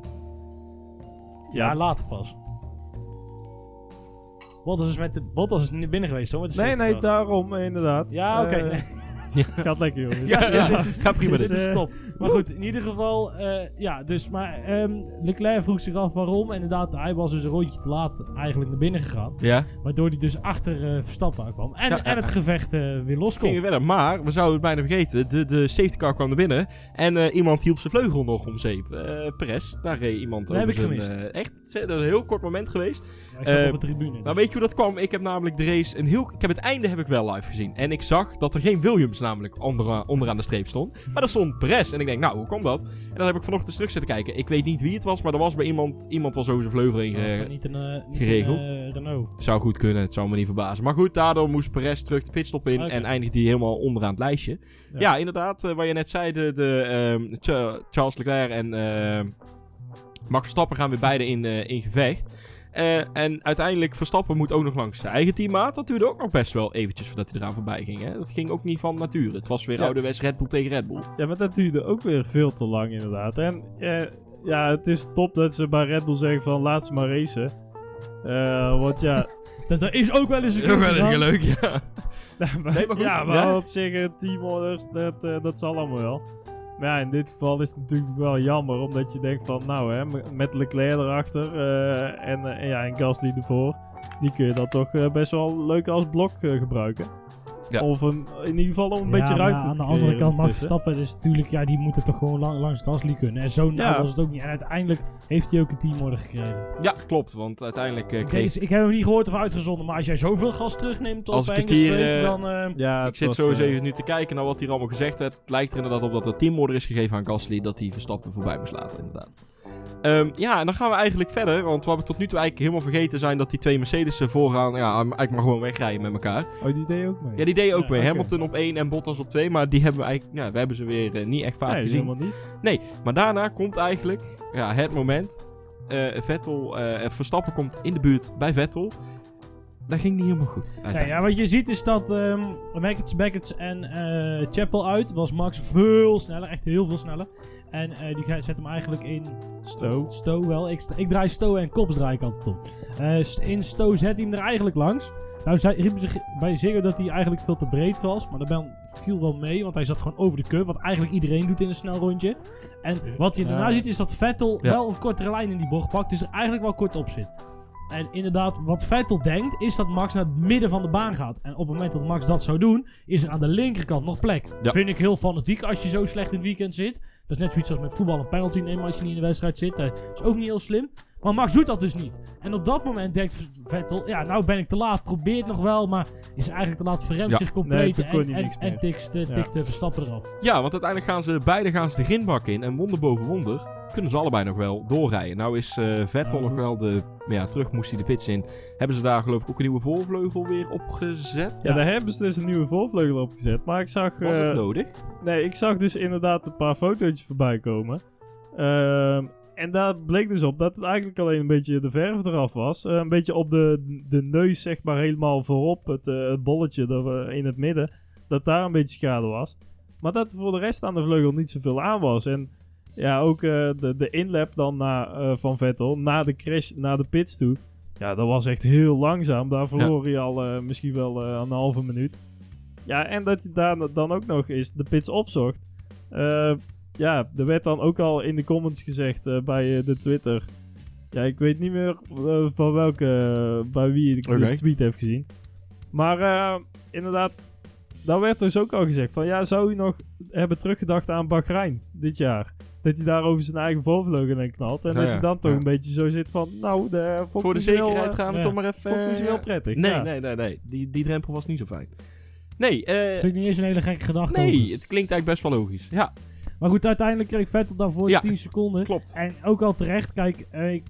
ja, later pas. Bottas is, met de, Bottas is niet naar binnen geweest, hoor. Met de Nee, nee, daarom eh, inderdaad. Ja, oké. Eh, nee. Het gaat lekker, jongens. Ja, ja, dit is, ga prima dit dit. is Eh, top. Maar goed, in ieder geval, eh, ja, dus, maar ehm, Leclerc vroeg zich af waarom. Inderdaad, hij was dus een rondje te laat eigenlijk naar binnen gegaan. Ja, Waardoor hij dus achter eh, Verstappen aankwam. En, Ja, en het gevecht weer los kon. verder. Maar, we zouden het bijna vergeten. De, de safety car kwam naar binnen. En iemand hielp zijn vleugel nog om zeep. Perez, daar reed iemand Dat heb ik gemist. echt, dat is een heel kort moment geweest. Ik zat Eh, op de tribune. Nou, dus- weet je hoe dat kwam? Ik heb namelijk de race een heel... Ik heb het einde heb ik wel live gezien. En ik zag dat er geen Williams namelijk onderaan, onderaan de streep stond. Maar er stond Perez. En ik denk, nou, hoe komt dat? En dan heb ik vanochtend terug zitten kijken. Ik weet niet wie het was, maar er was bij iemand... Iemand was over zijn vleugel heen Was dat niet een, eh, niet geregeld? een eh, Renault? Zou goed kunnen, het zou me niet verbazen. Maar goed, daardoor moest Perez terug de pitstop in en eindigde hij helemaal onderaan het lijstje. Ja, Ja. inderdaad, eh, wat je net zei, de, de, ehm, Ch- Charles Leclerc en Max Verstappen gaan weer beide in, eh, in gevecht. Eh, en uiteindelijk, Verstappen moet ook nog langs zijn eigen teammaat. Dat duurde ook nog best wel eventjes voordat hij eraan voorbij ging. Hè? Dat ging ook niet van nature. Het was weer Ja. ouderwets Red Bull tegen Red Bull. Ja, maar dat duurde ook weer veel te lang inderdaad. En eh, ja, het is top dat ze bij Red Bull zeggen van laat ze maar racen. Eh, want ja, Dat, dat is ook wel eens een Dat is keer wel gedaan. leuk, ja. maar maar goed, ja, maar ja. op zich teamorders, dat, eh, dat zal allemaal wel. Maar ja, in dit geval is het natuurlijk wel jammer, omdat je denkt van, nou hè, met Leclerc erachter eh, en, eh, ja, en Gasly ervoor, die kun je dan toch eh, best wel leuk als blok gebruiken. Ja. Of een, in ieder geval om een Ja, beetje ruimte aan te de andere kant, Max. Verstappen, dus natuurlijk, ja, die moeten toch gewoon lang, langs Gasly kunnen. En zo nauw was het ook niet. En uiteindelijk heeft hij ook een teamorder gekregen. Ja, klopt. Want uiteindelijk eh, Ik, kreeg... denk- ik heb hem niet gehoord of uitgezonden, maar als jij zoveel gas terugneemt op Als ik het Engels eh, dan... eh, Ja, Ik het zit was, zo eens eh, even nu te kijken naar wat hier allemaal gezegd werd. Het lijkt er inderdaad op dat er teamorder is gegeven aan Gasly. Dat hij Verstappen voorbij moest laten, inderdaad. Ehm, ja, en dan gaan we eigenlijk verder. Want wat we tot nu toe eigenlijk helemaal vergeten zijn... dat die twee Mercedes'en voorgaan... Ja, eigenlijk maar gewoon wegrijden met elkaar. Oh, die deed ook mee? Ja, die deden ook Ja, mee. Hamilton op 1 en Bottas op 2. Maar die hebben we eigenlijk... Ja, we hebben ze weer eh, niet echt vaak nee, gezien. helemaal niet. Nee, maar daarna komt eigenlijk ja, het moment. Eh, Vettel, eh, Verstappen komt in de buurt bij Vettel. Dat ging niet helemaal goed. Ja, ja, wat je ziet is dat ehm Beckett, Beckett en eh Chapel uit was Max veel sneller, echt heel veel sneller. En eh, die zet hem eigenlijk in Stow. Stow wel. Ik, ik draai Stow en Kops draai ik altijd om. Eh, in Stow zet hij hem er eigenlijk langs. Nou zei, riepen ze ge- bij Ziggo dat hij eigenlijk veel te breed was. Maar dat ben- viel wel mee, want hij zat gewoon over de curve. Wat eigenlijk iedereen doet in een snel rondje. En wat je daarna ziet is dat Vettel Ja. wel een kortere lijn in die bocht pakt. Dus er eigenlijk wel kort op zit. En inderdaad, wat Vettel denkt, is dat Max naar het midden van de baan gaat. En op het moment dat Max dat zou doen, is er aan de linkerkant nog plek. Ja. Vind ik heel fanatiek als je zo slecht in het weekend zit. Dat is net zoiets als met voetbal een penalty nemen als je niet in de wedstrijd zit. Dat is ook niet heel slim. Maar Max doet dat dus niet. En op dat moment denkt Vettel, ja, nou ben ik te laat. Probeert nog wel, maar is eigenlijk te laat. Verremt Ja. zich compleet Nee, en, en, en tikt, eh, Ja. de Verstappen eraf. Ja, want uiteindelijk gaan ze beide gaan ze de grindbak in. En wonder boven wonder kunnen ze allebei nog wel doorrijden. Nou is eh, Vettel nog wel de... Ja, terug moest hij de pits in. Hebben ze daar geloof ik ook een nieuwe voorvleugel weer opgezet? Ja, daar hebben ze dus een nieuwe voorvleugel op gezet. Maar ik zag... Was eh, het nodig? Nee, ik zag dus inderdaad een paar fotootjes voorbij komen. Ehm, en daar bleek dus op dat het eigenlijk alleen een beetje de verf eraf was. Eh, een beetje op de, de neus, zeg maar, helemaal voorop. Het, eh, het bolletje er, eh, in het midden. Dat daar een beetje schade was. Maar dat er voor de rest aan de vleugel niet zoveel aan was. En ja, ook eh, de, de inlap dan na, eh, van Vettel, na de crash, naar de pits toe. Ja, dat was echt heel langzaam. Daar verloor hij al eh, misschien wel een halve minuut. Ja, en dat hij daar dan ook nog eens de pits opzocht. Ja, er werd dan ook al in de comments gezegd bij de Twitter. Ja, ik weet niet meer van welke, bij wie ik de tweet heb gezien. Maar inderdaad, daar werd dus ook al gezegd van... Ja, zou u nog hebben teruggedacht aan Bahrein dit jaar? Dat hij daar over zijn eigen voorvleugel heen knalt. En Ja, dat ja, hij dan toch ja. een beetje zo zit van... Nou, de, ik Voor de zekerheid eh, gaan we ja. toch maar even... Vond ik niet zo heel prettig. Nee, ja. nee, nee, nee. Die, die drempel was niet zo fijn. Nee, eh, Vind ik niet eens een hele gekke gedachte. nee, overigens. het klinkt eigenlijk best wel logisch. Ja, Maar goed, uiteindelijk kreeg Vettel daarvoor Ja. 10 seconden. klopt. En ook al terecht, kijk, eh, ik,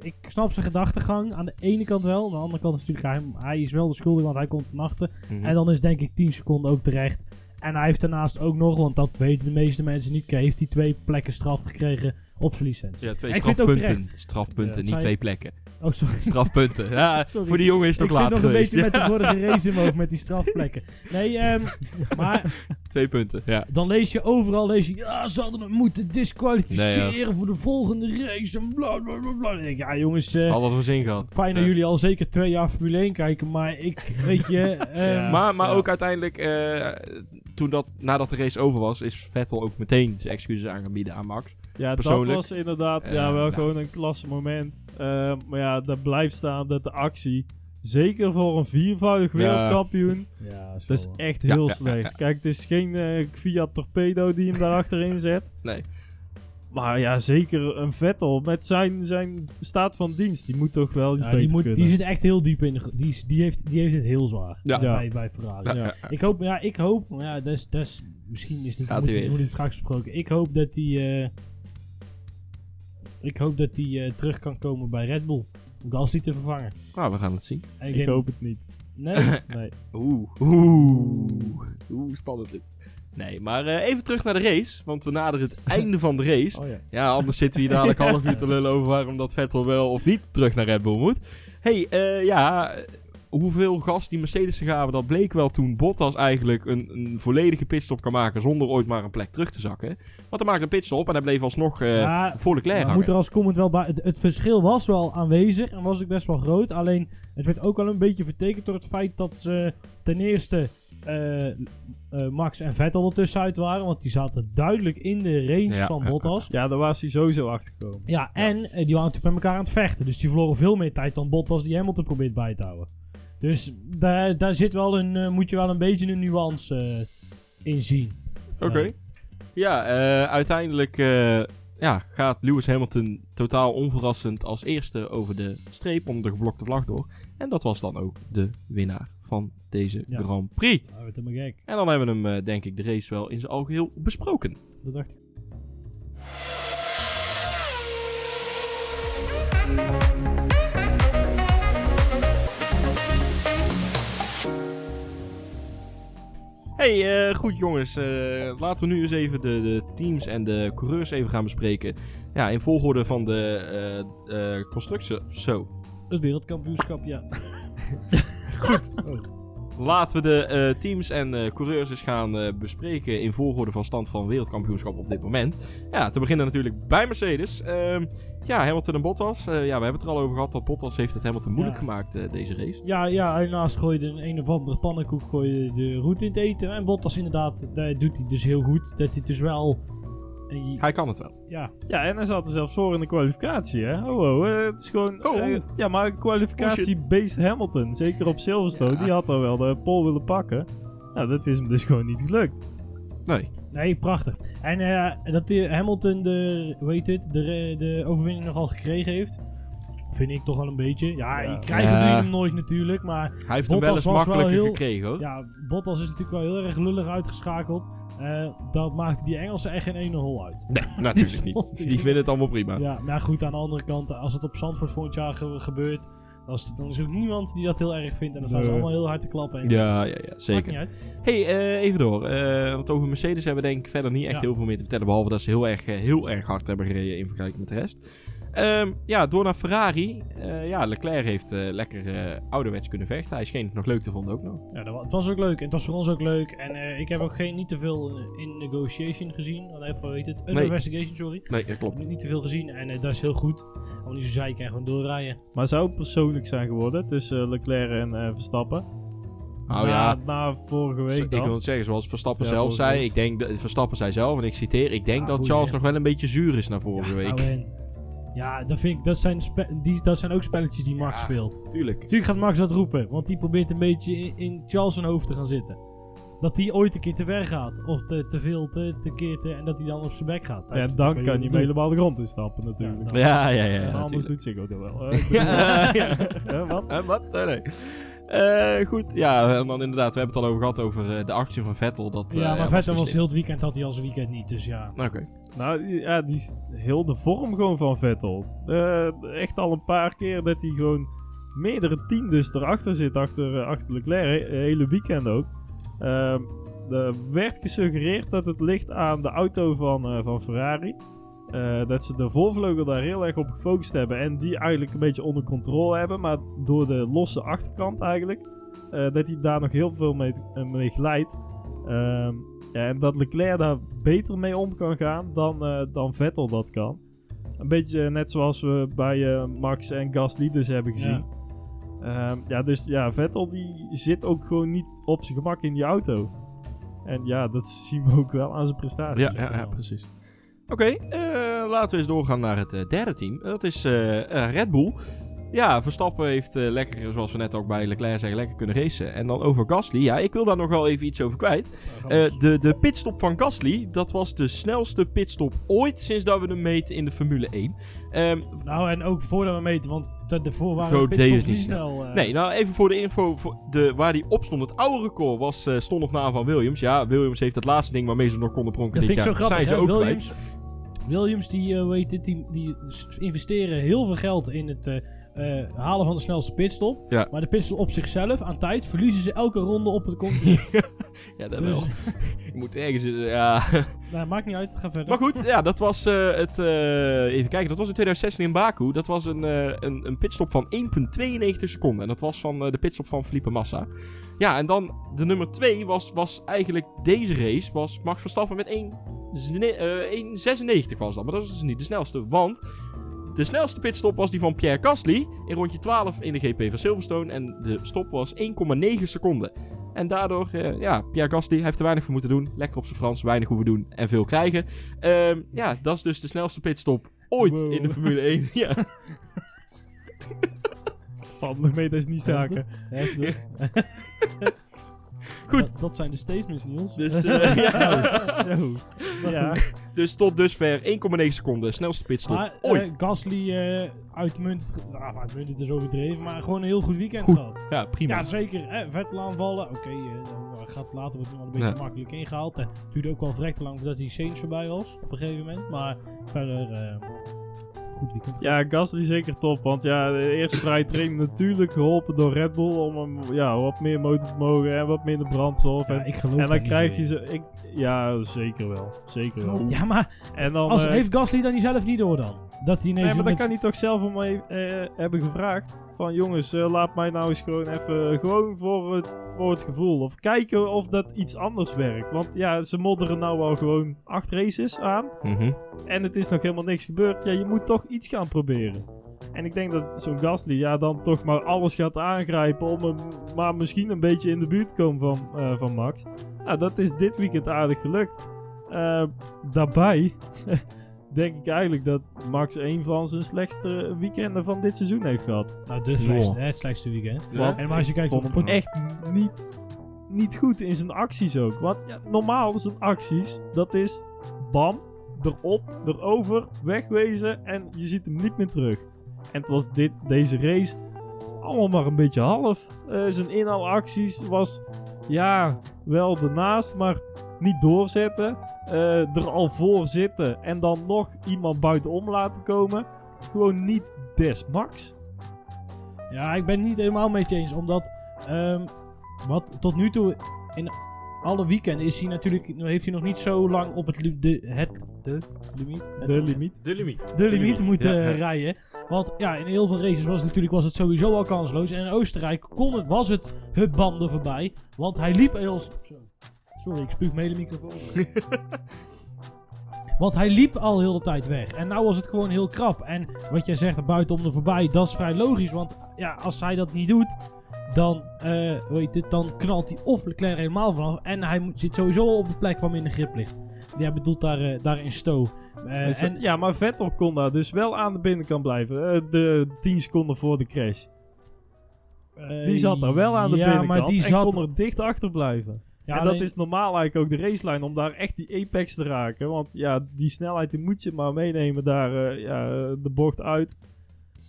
ik snap zijn gedachtegang aan de ene kant wel. Aan de andere kant is natuurlijk, hij, hij is wel de schuldige, want hij komt van achter. Mhm. En dan is denk ik 10 seconden ook terecht. En hij heeft daarnaast ook nog, want dat weten de meeste mensen niet, heeft hij twee plekken straf gekregen op zijn licentie. Ja, twee Ik strafpunten. Strafpunten, Ja, niet twee plekken. Oh, sorry. Strafpunten. Ja, Sorry. voor die jongen is het Ik ook zit laat nog een beetje met de vorige race in mijn hoofd met die strafplekken. Nee, ehm, maar Twee punten, ja. dan lees je overal, lees je, ja, ze hadden hem moeten disqualificeren voor de volgende race en bla bla bla bla. Ik denk, Ja, jongens, eh, Al wat we zin gehad. fijn dat Ja. jullie al zeker twee jaar Formule 1 kijken, maar ik, weet je... ehm, Ja. maar maar ja. ook uiteindelijk, eh, toen dat, nadat de race over was, is Vettel ook meteen zijn excuses aangebieden aan Max. Ja, Persoonlijk. dat was inderdaad Eh, ja, wel nou. gewoon een klasse moment. Eh, maar ja, daar blijft staan dat de actie, zeker voor een viervoudig wereldkampioen, ja, dat is echt heel ja, slecht. ja, ja. Kijk, het is geen eh Fiat Torpedo die hem daar achterin zet. Nee. Maar ja, zeker een Vettel met zijn, zijn staat van dienst. Die moet toch wel iets Ja, beter die, moet, kunnen. die zit echt heel diep in de... Die, is- die, heeft, die heeft het heel zwaar. Ja. Bij, bij Ferrari. Ja. Ik hoop, ja, ik hoop, maar ja, dat is, dat is, misschien is dit, Gaat moet, moet dit straks besproken. Ik hoop dat hij, eh, ik hoop dat hij eh, terug kan komen bij Red Bull. Om Gasly te vervangen. Nou, we gaan het zien. En Ik hoop het niet. Nee? Nee. Oeh. Oeh. Oeh, spannend dit. Nee, maar eh, even terug naar de race. Want we naderen het einde van de race. Oh ja. Ja, anders zitten we hier dadelijk half uur te lullen over waarom dat Vettel wel of niet terug naar Red Bull moet. hey, eh, ja, hoeveel gas die Mercedes gaven, dat bleek wel toen Bottas eigenlijk een, een volledige pitstop kan maken zonder ooit maar een plek terug te zakken. Want hij maakte een pitstop en hij bleef alsnog eh Ja, voor Leclerc Maar hangen. moet er als comment wel bij. Het, het verschil was wel aanwezig en was ook best wel groot. Alleen het werd ook wel een beetje vertekend door het feit dat ze ten eerste Max en Vettel er tussenuit waren. Want die zaten duidelijk in de range Ja, van Bottas. Ja, daar was hij sowieso achter gekomen. Ja, en eh, die waren natuurlijk met elkaar aan het vechten. Dus die verloren veel meer tijd dan Bottas die Hamilton probeert bij te houden. Dus daar, daar zit wel een, eh, moet je wel een beetje een nuance eh, in zien. Oké. Ja. Ja, eh, uiteindelijk eh, ja, gaat Lewis Hamilton totaal onverrassend als eerste over de streep onder de geblokte vlag door. En dat was dan ook de winnaar van deze Ja. Grand Prix. Nou, helemaal gek. En dan hebben we hem, eh, denk ik, de race wel in zijn algeheel besproken. Dat dacht ik. Hey, eh, goed jongens. eh, laten we nu eens even de, de teams en de coureurs even gaan bespreken. Ja, in volgorde van de eh constructie. Zo. Het wereldkampioenschap, ja. Laten we de eh, teams en eh, coureurs eens gaan eh, bespreken in volgorde van stand van wereldkampioenschap op dit moment. Ja, te beginnen natuurlijk bij Mercedes. Ehm, ja, Hamilton en Bottas. Ja, we hebben het er al over gehad dat Bottas heeft het Hamilton moeilijk Ja. gemaakt deze race. Ja, ja, naast gooide een een of andere pannenkoek gooide de route in het eten. En Bottas inderdaad, dat doet hij dus heel goed. Dat hij dus wel... en je- Hij kan het wel. ja, Ja, en hij zat er zelfs voor in de kwalificatie, hè? Oh, oh, eh, het is gewoon... Oh, eh, oh. ja, maar een kwalificatie-based Hamilton. Zeker op Silverstone. Ja. Die had er wel de pole willen pakken. Nou, dat is hem dus gewoon niet gelukt. Nee. nee, prachtig. En eh, dat die Hamilton de, heet het, de, de overwinning nogal gekregen heeft, vind ik toch wel een beetje. Ja, Ja. je krijgt Ja. je hem nooit natuurlijk, maar Hij heeft hem wel Bottas eens was wel makkelijker heel- gekregen hoor. ja, Bottas is natuurlijk wel heel erg lullig uitgeschakeld. Eh, dat maakte die Engelsen echt geen ene hol uit. Nee, natuurlijk niet. Die vinden het allemaal prima. Ja, maar goed, aan de andere kant, als het op Zandvoort volgend jaar ge- gebeurt, dan is, dan is er ook niemand die dat heel erg vindt. En dan staan ze allemaal heel hard te klappen. En Ja, ja, ja, Maakt zeker. niet uit. Hey, eh, even door. Eh, want over Mercedes hebben we denk ik verder niet echt Ja. heel veel meer te vertellen. Behalve dat ze heel erg, heel erg hard hebben gereden in vergelijking met de rest. Ehm, ja, door naar Ferrari. Eh, ja, Leclerc heeft eh, lekker eh, ouderwets kunnen vechten. Hij scheen het nog leuk te vonden ook nog. Ja, dat wa- het was ook leuk en het was voor ons ook leuk. En eh, ik heb ook geen, niet te veel in negotiation gezien. Even, heet het? Under Nee. investigation, sorry. Nee, dat klopt. Niet, niet te veel gezien en eh, dat is heel goed. Gewoon niet zo zeiken en gewoon doorrijden. Maar zou het persoonlijk zijn geworden tussen Leclerc en eh, Verstappen? Nou na, ja, na vorige week ik dan? wil het zeggen, zoals Verstappen Ja, zelf zei. Ik denk dat, Verstappen zei zelf, en ik citeer. Ik denk Ja, dat boeien, Charles nog wel een beetje zuur is na vorige week. Nou, ja, dat, vind ik, dat, zijn die, dat zijn ook spelletjes die Max Ja. speelt. Tuurlijk. Natuurlijk gaat Max dat roepen, want die probeert een beetje in, in Charles' zijn hoofd te gaan zitten. Dat hij ooit een keer te ver gaat, of te, te veel, te, te keer te, en dat hij dan op zijn bek gaat. Ja, is dan kan je doet. hem helemaal de grond instappen natuurlijk. Ja, Ja, ja, ja. en anders natuurlijk. doet Ziggo dat wel. Ja, ja. wat? Wat? Nee, nee. Eh, goed, ja, en dan inderdaad, we hebben het al over gehad over eh, de actie van Vettel. Dat, eh, Ja, maar was Vettel was heel het weekend, had hij al zijn weekend niet, dus ja. Oké. Nou, ja, die is heel de vorm gewoon van Vettel. Eh, echt al een paar keer dat hij gewoon meerdere tiendes erachter zit, achter, eh, achter Leclerc. He- hele weekend ook. Ehm, er werd gesuggereerd dat het ligt aan de auto van, eh, van Ferrari. Eh, dat ze de voorvleugel daar heel erg op gefocust hebben en die eigenlijk een beetje onder controle hebben. Maar door de losse achterkant eigenlijk, eh, dat hij daar nog heel veel mee, eh, mee glijdt. Ehm, ja, en dat Leclerc daar beter mee om kan gaan dan, eh, dan Vettel dat kan. Een beetje net zoals we bij eh, Max en Gasly dus hebben gezien. Ja. ja, dus ja, Vettel die zit ook gewoon niet op zijn gemak in die auto. En ja, dat zien we ook wel aan zijn prestaties. Ja, ja, ja, precies. Oké, eh, laten we eens doorgaan naar het eh, derde team. Dat is eh, Red Bull. Ja, Verstappen heeft lekker, zoals we net ook bij Leclerc zeggen, lekker kunnen racen. En dan over Gasly. Ja, ik wil daar nog wel even iets over kwijt. De, de pitstop van Gasly, dat was de snelste pitstop ooit sinds dat we hem meten in de Formule 1. Ehm, nou, en ook voordat we meten, want daarvoor waren de pitstops niet snel. eh. Nee, nou even voor de info. Voor de, waar die op stond, het oude record was, stond op naam van Williams. Ja, Williams heeft het laatste ding waarmee ze nog konden pronken Dat dit vind ik zo jaar. grappig, hè? Williams, die, eh, weet het, die, die s- investeren heel veel geld in het eh, eh, halen van de snelste pitstop. Ja. Maar de pitstop op zichzelf, aan tijd, verliezen ze elke ronde op het continent. Ja, dat dus, wel. Je moet ergens... eh, ja. nou, maakt niet uit, ga verder. maar goed, ja, dat was eh, het... eh, even kijken, dat was in 2016 in Baku. Dat was een, een, een pitstop van 1,92 seconden. En dat was van de pitstop van Felipe Massa. Ja, en dan de nummer 2 was, was eigenlijk deze race. Was Max Verstappen met 1 zne- eh, 1,96 was dat. Maar dat is dus niet de snelste. Want de snelste pitstop was die van Pierre Gasly. In rondje 12 in de GP van Silverstone. En de stop was 1,9 seconden. En daardoor, eh, ja, Pierre Gasly heeft er weinig voor moeten doen. Lekker op zijn Frans, weinig hoeven doen en veel krijgen. Ehm, ja, dat is dus de snelste pitstop ooit Wow. in de Formule 1. ja. Dat is niet staken. Heftig. Goed. Dat, dat zijn de statements, Niels. Dus, eh, ja. Dus tot dusver 1,9 seconden snelste pitstop Maar ooit. eh, Gasly uh, uitmuntend, nou, uitmuntend is overdreven, maar gewoon een heel goed weekend Goed. gehad. ja, prima. Ja, zeker. Hè? Vettel aanvallen. Oké, eh, dat gaat later wordt nog wel een beetje Ja. makkelijk ingehaald. En het duurde ook wel vrek te lang voordat die Saints voorbij was. Op een gegeven moment. Maar verder, eh, goed weekend Ja. Gasly zeker top. Want ja, de eerste vrije training natuurlijk geholpen door Red Bull om hem ja, wat meer motorvermogen en wat minder brandstof. Ja, En, ik geloof en dan krijg je ze. Ik, ja, zeker wel. Zeker wel. Ja, maar En dan. als, eh, heeft Gasly dan niet zelf niet door dan? Dat hij nee, maar dan met- kan hij toch zelf om eh, hebben gevraagd. Van jongens, eh, laat mij nou eens gewoon even. Gewoon voor het, voor het gevoel. Of kijken of dat iets anders werkt. Want ja, ze modderen nou al gewoon acht races aan. Mhm. En het is nog helemaal niks gebeurd. Ja, je moet toch iets gaan proberen. En ik denk dat zo'n Gasly ja, dan toch maar alles gaat aangrijpen om hem maar misschien een beetje in de buurt te komen van, eh, van Max. Nou, dat is dit weekend aardig gelukt. Eh, daarbij denk ik eigenlijk dat Max een van zijn slechtste weekenden van dit seizoen heeft gehad. Nou, de slechtste, hè, het slechtste weekend. Want En maar als je kijkt vond hem het echt niet, niet goed in zijn acties ook. Want ja, normaal zijn acties, dat is bam, erop, erover, wegwezen en je ziet hem niet meer terug. En het was dit, deze race allemaal maar een beetje half. Eh, zijn inhaalacties was ja, wel ernaast, maar niet doorzetten. Eh, er al voor zitten en dan nog iemand buitenom laten komen. Gewoon niet des max. Ja, ik ben het niet helemaal mee het eens. Omdat, ehm, wat tot nu toe in alle weekenden is hij natuurlijk, heeft hij nog niet zo lang op het, de, het de limiet, het- De limiet. De limiet. de limiet moeten Ja, ja. rijden. Want ja, in heel veel races was het natuurlijk was het sowieso al kansloos. En in Oostenrijk kon het, was het hupbanden voorbij. Want hij liep heel... Sorry, ik spuug mijn hele microfoon. Want hij liep al heel de tijd weg. En nou was het gewoon heel krap. En wat jij zegt, buitenom er voorbij, dat is vrij logisch. Want ja, als hij dat niet doet, dan, eh, hoe heet het, dan knalt hij of Leclerc helemaal vanaf. En hij zit sowieso al op de plek waar minder grip ligt. Jij bedoelt daar, eh, daar in Stowe. Eh, Dus, en, ja, maar Vettel kon daar dus wel aan de binnenkant blijven. eh, de 10 seconden voor de crash. Die zat daar wel aan de ja, binnenkant maar die en zat... kon er dicht achter blijven. Ja, en dat is normaal eigenlijk ook de racelijn om daar echt die apex te raken. Want ja, die snelheid die moet je maar meenemen daar eh, ja, de bocht uit.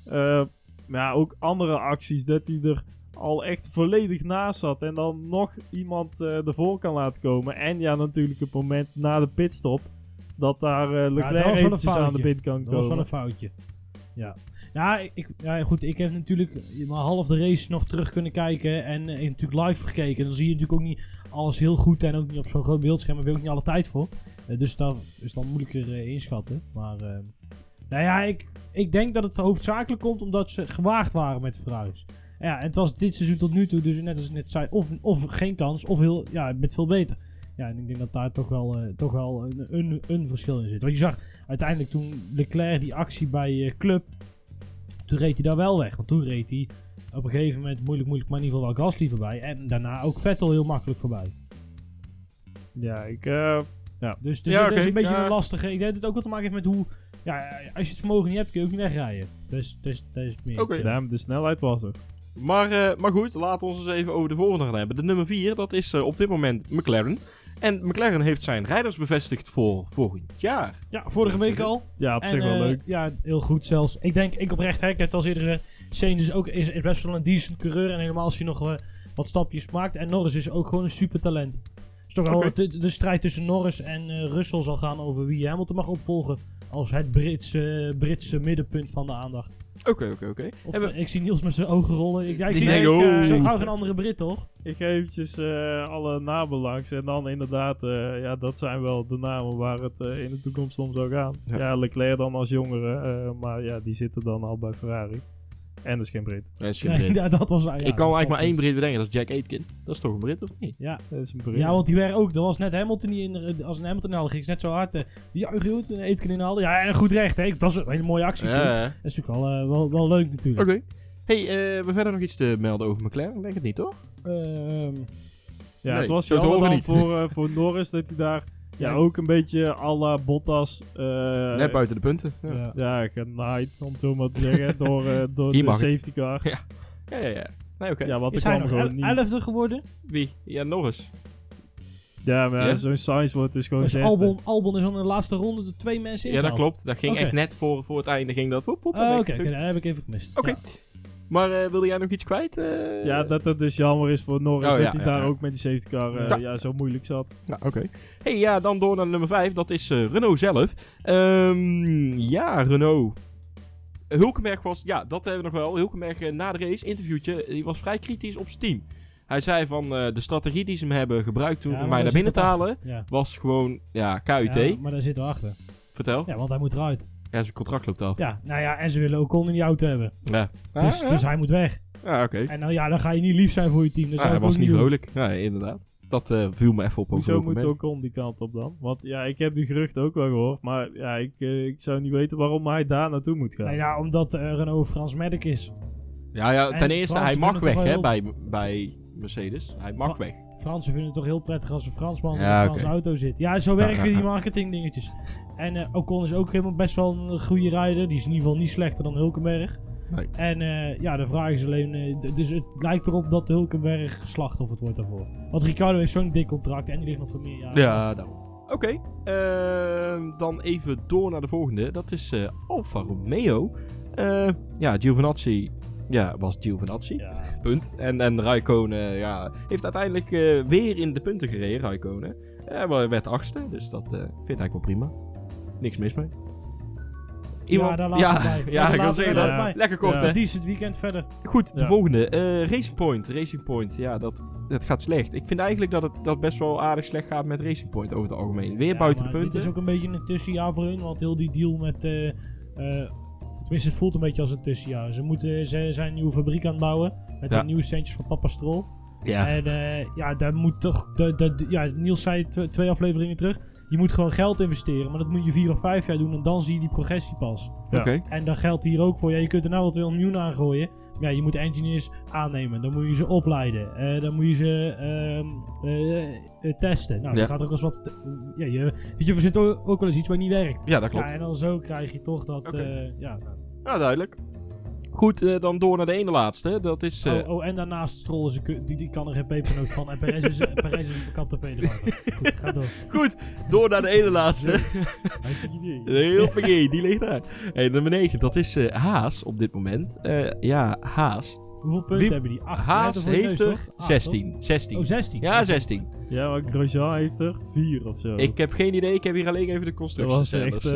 Eh, maar ja, ook andere acties dat hij er al echt volledig naast zat. En dan nog iemand eh ervoor kan laten komen. En ja, natuurlijk het moment na de pitstop. Dat daar Leclerc eventjes aan de pit kan Dat was wel komen. een foutje. Ja. Ja, ik, ja, goed. Ik heb natuurlijk maar half de race nog terug kunnen kijken. En eh, natuurlijk live gekeken. Dan zie je natuurlijk ook niet alles heel goed. En ook niet op zo'n groot beeldscherm. Daar heb ook niet alle tijd voor. Eh, dus dat is dan moeilijker eh, inschatten. Maar eh, nou ja, ik, ik denk dat het hoofdzakelijk komt omdat ze gewaagd waren met Ferraris. Ja, en het was dit seizoen tot nu toe, dus net als ik net zei, of, of geen kans, of heel, ja, met veel beter. Ja, en ik denk dat daar toch wel, eh, toch wel een, een, een verschil in zit. Want je zag uiteindelijk toen Leclerc die actie bij eh, Club, toen reed hij daar wel weg. Want toen reed hij op een gegeven moment moeilijk, moeilijk, maar in ieder geval wel Gasly voorbij. En daarna ook Vettel heel makkelijk voorbij. Ja, ik... eh, Dus, dus Ja, het is een beetje ja. een lastige. Ik denk dat het ook wat te maken heeft met hoe. Ja, als je het vermogen niet hebt, kun je ook niet wegrijden. Dus, dus dat is meer. Oké. ja, de snelheid was er. Maar, eh, maar goed, laten we ons eens even over de volgende gaan hebben. De nummer 4, dat is eh, op dit moment McLaren. En McLaren heeft zijn rijders bevestigd voor volgend jaar. Ja, vorige week al. Ja, op En, zich wel eh, leuk. Ja, heel goed zelfs. Ik denk, ik oprecht, hè, ik heb het al eerder gezegd. Sainz is ook is, is best wel een decent coureur. En helemaal als hij nog eh, wat stapjes maakt. En Norris is ook gewoon een super talent. is toch wel de, de strijd tussen Norris en eh, Russell zal gaan over wie Hamilton mag opvolgen. Als het Britse, Britse middenpunt van de aandacht. Oké, oké, oké. Of, Hebben- eh, ik zie Niels met zijn ogen rollen. Ik, ja, ik zie ik, eh, zo gauw geen andere Brit, toch? Ik ga eventjes eh, alle namen langs. En dan inderdaad, eh, ja, dat zijn wel de namen waar het eh, in de toekomst om zou gaan. Ja. Ja, Leclerc dan als jongere. eh, maar ja, die zitten dan al bij Ferrari. En dat is geen Brit. Nee, is geen Nee, ja, dat was, ja, ik dat kan is eigenlijk maar één Brit bedenken, dat is Jack Aitken. Dat is toch een Brit, of niet? Ja, Dat is een Brit. Ja, want die werd ook. Dat was net Hamilton die in de, als een Hamilton haalde, ging ze net zo hard. eh, die juichen goed, een Aitken inhaalde. Ja, en goed recht, hè. Dat was een hele mooie actie. toen. Ja, Dat is natuurlijk wel, eh, wel, wel leuk natuurlijk. Oké. Hey, eh, we hebben verder nog iets te melden over McLaren? Ik denk het niet, toch? Ehm, Ja, Nee, het was jammer horen dan niet. voor, eh, voor Norris dat hij daar ja, Ja. ook een beetje à la Bottas... eh, Net buiten de punten. Ja, ja. Ja, genaaid, om het zo maar te zeggen, door, eh, door Hier de het. safety car. ja, ja. ja. Nee, oké. Ja, wat Is hij nog gewoon niet. el- elfde geworden? Wie? Ja, Norris. Ja, maar ja, Ja? zo'n Sainz wordt dus gewoon Dus. Albon, Albon is dan in de laatste ronde de twee mensen Ja, dat klopt. Dat ging echt net voor, voor het einde. Ging dat. woep, woep, Oh, Oké, dat heb ik even gemist. Oké. Ja. Maar eh, wilde jij nog iets kwijt? eh? Ja, dat het dus jammer is voor Norris Oh, dat ja, hij ja, daar ja. ook met die safety car eh, Ja. ja. zo moeilijk zat. Nou, oké. Hey, ja, dan door naar nummer 5. Dat is eh, Renault zelf. Ehm, ja, Renault Hulkenberg was, ja, dat hebben we nog wel. Hulkenberg eh, na de race, interviewtje, die was vrij kritisch op zijn team. Hij zei van eh, de strategie die ze hem hebben gebruikt toen Ja, om mij naar binnen te halen, was gewoon, ja, KUT. Ja. Maar daar zitten we achter. Vertel. Ja, want hij moet eruit. Ja, zijn contract loopt af. Ja, nou ja, en ze willen Ocon in die auto hebben. Ja. Dus, Ah, dus hij moet weg. Ja, oké. En nou ja, dan ga je niet lief zijn voor je team. Dat Ah, hij was ook niet vrolijk. Ja, inderdaad. Dat eh, viel me even op. Hoezo over moet ook om die kant op dan? Want ja, ik heb die geruchten ook wel gehoord. Maar ja, ik, eh, ik zou niet weten waarom hij daar naartoe moet gaan. Nou ja, omdat Renault Frans Medic is. Ja, ja, En ten eerste, hij mag weg hè, bij, bij Mercedes. Hij mag Fra- weg. Fransen vinden het toch heel prettig als een Fransman in Ja, een Franse oké. auto zit. Ja, zo werken die ja. marketing dingetjes. En eh, Ocon is ook helemaal best wel een goede rijder. Die is in ieder geval niet slechter dan Hulkenberg. Nee. En eh, ja, de vraag is alleen... eh, dus het lijkt erop dat Hulkenberg geslachtofferd wordt daarvoor. Want Ricardo heeft zo'n dik contract en die ligt nog voor meer jaren. Ja, daarom. Oké, ehm, dan even door naar de volgende. Dat is eh, Alfa Romeo. Ja, Giovinazzi ja, was Giovinazzi. Ja. Punt. En, en Raikkonen ja, heeft uiteindelijk weer in de punten gereden, Raikkonen. Maar werd achtste, dus dat vind ik eigenlijk wel prima. Niks mis mee. Ja, daar laat ze ja, bij. Ja, Ja, ik wil laat- zeggen dat. bij. Lekker kort, Ja. hè? Die is het weekend verder. Goed, de Ja. volgende. eh, Racing Point. Racing Point, ja, dat, dat gaat slecht. Ik vind eigenlijk dat het dat best wel aardig slecht gaat met Racing Point over het algemeen. Weer Ja, buiten de punten. Dit is ook een beetje een tussenjaar voor hun, want heel die deal met... eh, eh, tenminste, het voelt een beetje als een tussenjaar. Ze, moeten, ze zijn een nieuwe fabriek aan het bouwen, met Ja. de nieuwe centjes van Papa Strol. Ja, En eh, ja, daar moet toch... De, de, de- ja, Niels zei tw- twee afleveringen terug, je moet gewoon geld investeren, maar dat moet je vier of vijf jaar doen en dan zie je die progressie pas. Ja. oké. En dat geldt hier ook voor. Ja, je kunt er nou wel 200 miljoen aan gooien. Maar ja, je moet engineers aannemen. Dan moet je ze opleiden. Eh, dan moet je ze ehm, eh, testen. Nou, Ja. dan gaat er ook wel eens wat... ja, je, weet je, er zit ook, ook wel eens iets waar niet werkt. Ja, dat klopt. Ja, en dan zo krijg je toch dat... Eh, ja, nou. Ja, duidelijk. Goed, eh, dan door naar de ene laatste. Dat is... eh, oh, oh, en daarnaast Stroll is een ku- die, die kan er geen pepernoot van. En Perez is, Perez is een verkapte pederdriver. Goed, ga door. Goed, door naar de ene laatste. Idee. Heel vergeet, die ligt daar. Hey, nummer 9, dat is eh, Haas op dit moment. Eh, ja, Haas. Hoeveel punten Wie- hebben die? Acht. Haas heeft er toch? Acht, 16. 16. toch? Oh, 16. Ja, 16. Ja, maar Grosjean heeft er vier of zo. Ik heb geen idee, ik heb hier alleen even de dat constructies. was echt...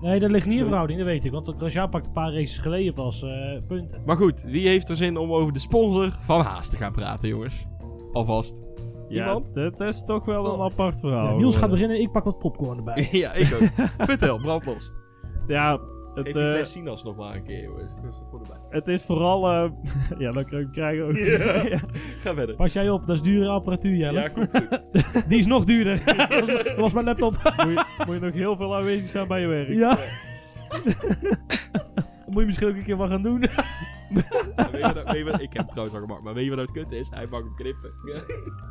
Nee, dat ligt niet in verhouding, dat weet ik. Want Grosjean pakt een paar races geleden pas eh, punten. Maar goed, wie heeft er zin om over de sponsor van Haas te gaan praten, jongens? Alvast. ja, Iemand? dat, dat is toch wel een apart verhaal. Ja, Niels gaat beginnen, ik pak wat popcorn erbij. ja, ik ook. Vertel, brand los. Ja, het, Geef die fles nog maar een keer, jongens. Voor de bij. het is vooral... eh, ja, dan krijg je ook... Ja. Ga verder. Pas jij op, dat is dure apparatuur, Jelle. Ja, goed, goed. Die is nog duurder. dat, was, dat was mijn laptop. moet, je, moet je nog heel veel aanwezig zijn bij je werk. ja. Dan moet je misschien ook een keer wat gaan doen. Weet je wat- weet je wat- ik heb het trouwens wel gemaakt, maar weet je wat nou het kut is? Hij mag hem knippen.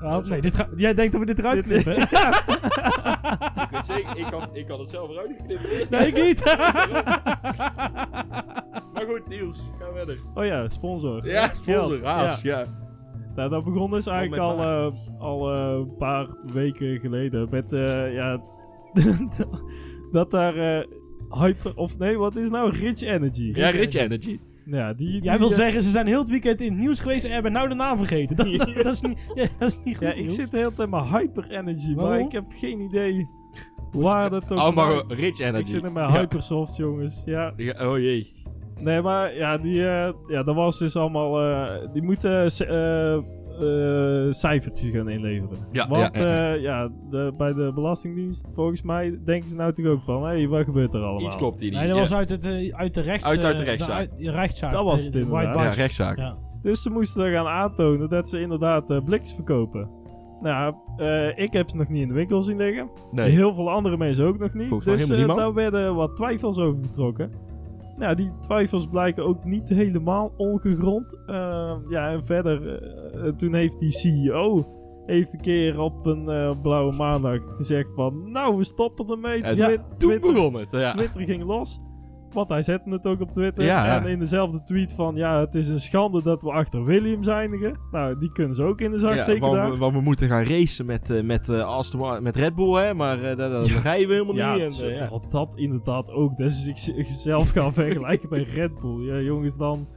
Nou, nee, dit ga- jij denkt dat we dit eruit knippen? Ik weet zeker, ik kan, ik kan het zelf eruit knippen. nee, ik niet. Maar goed, Niels, ga verder. Oh ja, sponsor. Ja, sponsor, Haas, ja. ja. Nou, dat begon dus eigenlijk al, eh, al eh, een paar weken geleden met, eh, ja, dat daar eh, Hyper, of nee, wat is nou? Rich Energy. Ja, Rich Energy. Ja, die, die Jij wil eh, zeggen, ze zijn heel het weekend in het nieuws geweest en hebben nou de naam vergeten. Dat, dat, dat is, niet, ja, dat is niet goed. Ja, ik zit de hele tijd met Hyper Energy, maar ik heb geen idee waar dat ook... Oh, maar Rich Energy. ik zit met Ja. Hypersoft, jongens. Ja, Ja, oh jee. Nee, maar ja, die, eh, ja, dat was dus allemaal. eh, die moeten eh, eh, cijfertjes gaan inleveren. Ja, Want ja, ja, ja, ja, de, bij de Belastingdienst, volgens mij, denken ze nou natuurlijk ook van: hé, hey, wat gebeurt er allemaal? Iets klopt hier niet. Nee, dat Ja. was uit, het, eh, uit de rechts... Uit- uit de eh, rechtszaak. uit- de rechtszaak. Dat was De- het de inderdaad. Ja, rechtszaak. Ja. Dus ze moesten gaan aantonen dat ze inderdaad eh, blikjes verkopen. Nou, eh, ik heb ze nog niet in de winkel zien liggen. Nee. Heel veel andere mensen ook nog niet. Volgens dus eh, daar werden wat twijfels over getrokken. Nou, die twijfels blijken ook niet helemaal ongegrond. Eh, ja, en verder, eh, toen heeft die CEO heeft een keer op een eh, blauwe maandag gezegd van... Nou, we stoppen ermee. Ja, Twi- Toen Twitter, begon het, ja. Twitter ging los. Want hij zette het ook op Twitter. Ja, ja. En in dezelfde tweet van... Ja, het is een schande dat we achter Williams eindigen. Nou, die kunnen ze ook in de zak Ja, steken want, daar. we, want we moeten gaan racen met, eh, met, eh, Aston Martin- met Red Bull, hè, maar eh, dat, dat rijden we helemaal Ja, niet. het- En, ja. dat inderdaad ook. Dus ik zelf gaan vergelijken met Red Bull. Ja, jongens, dan...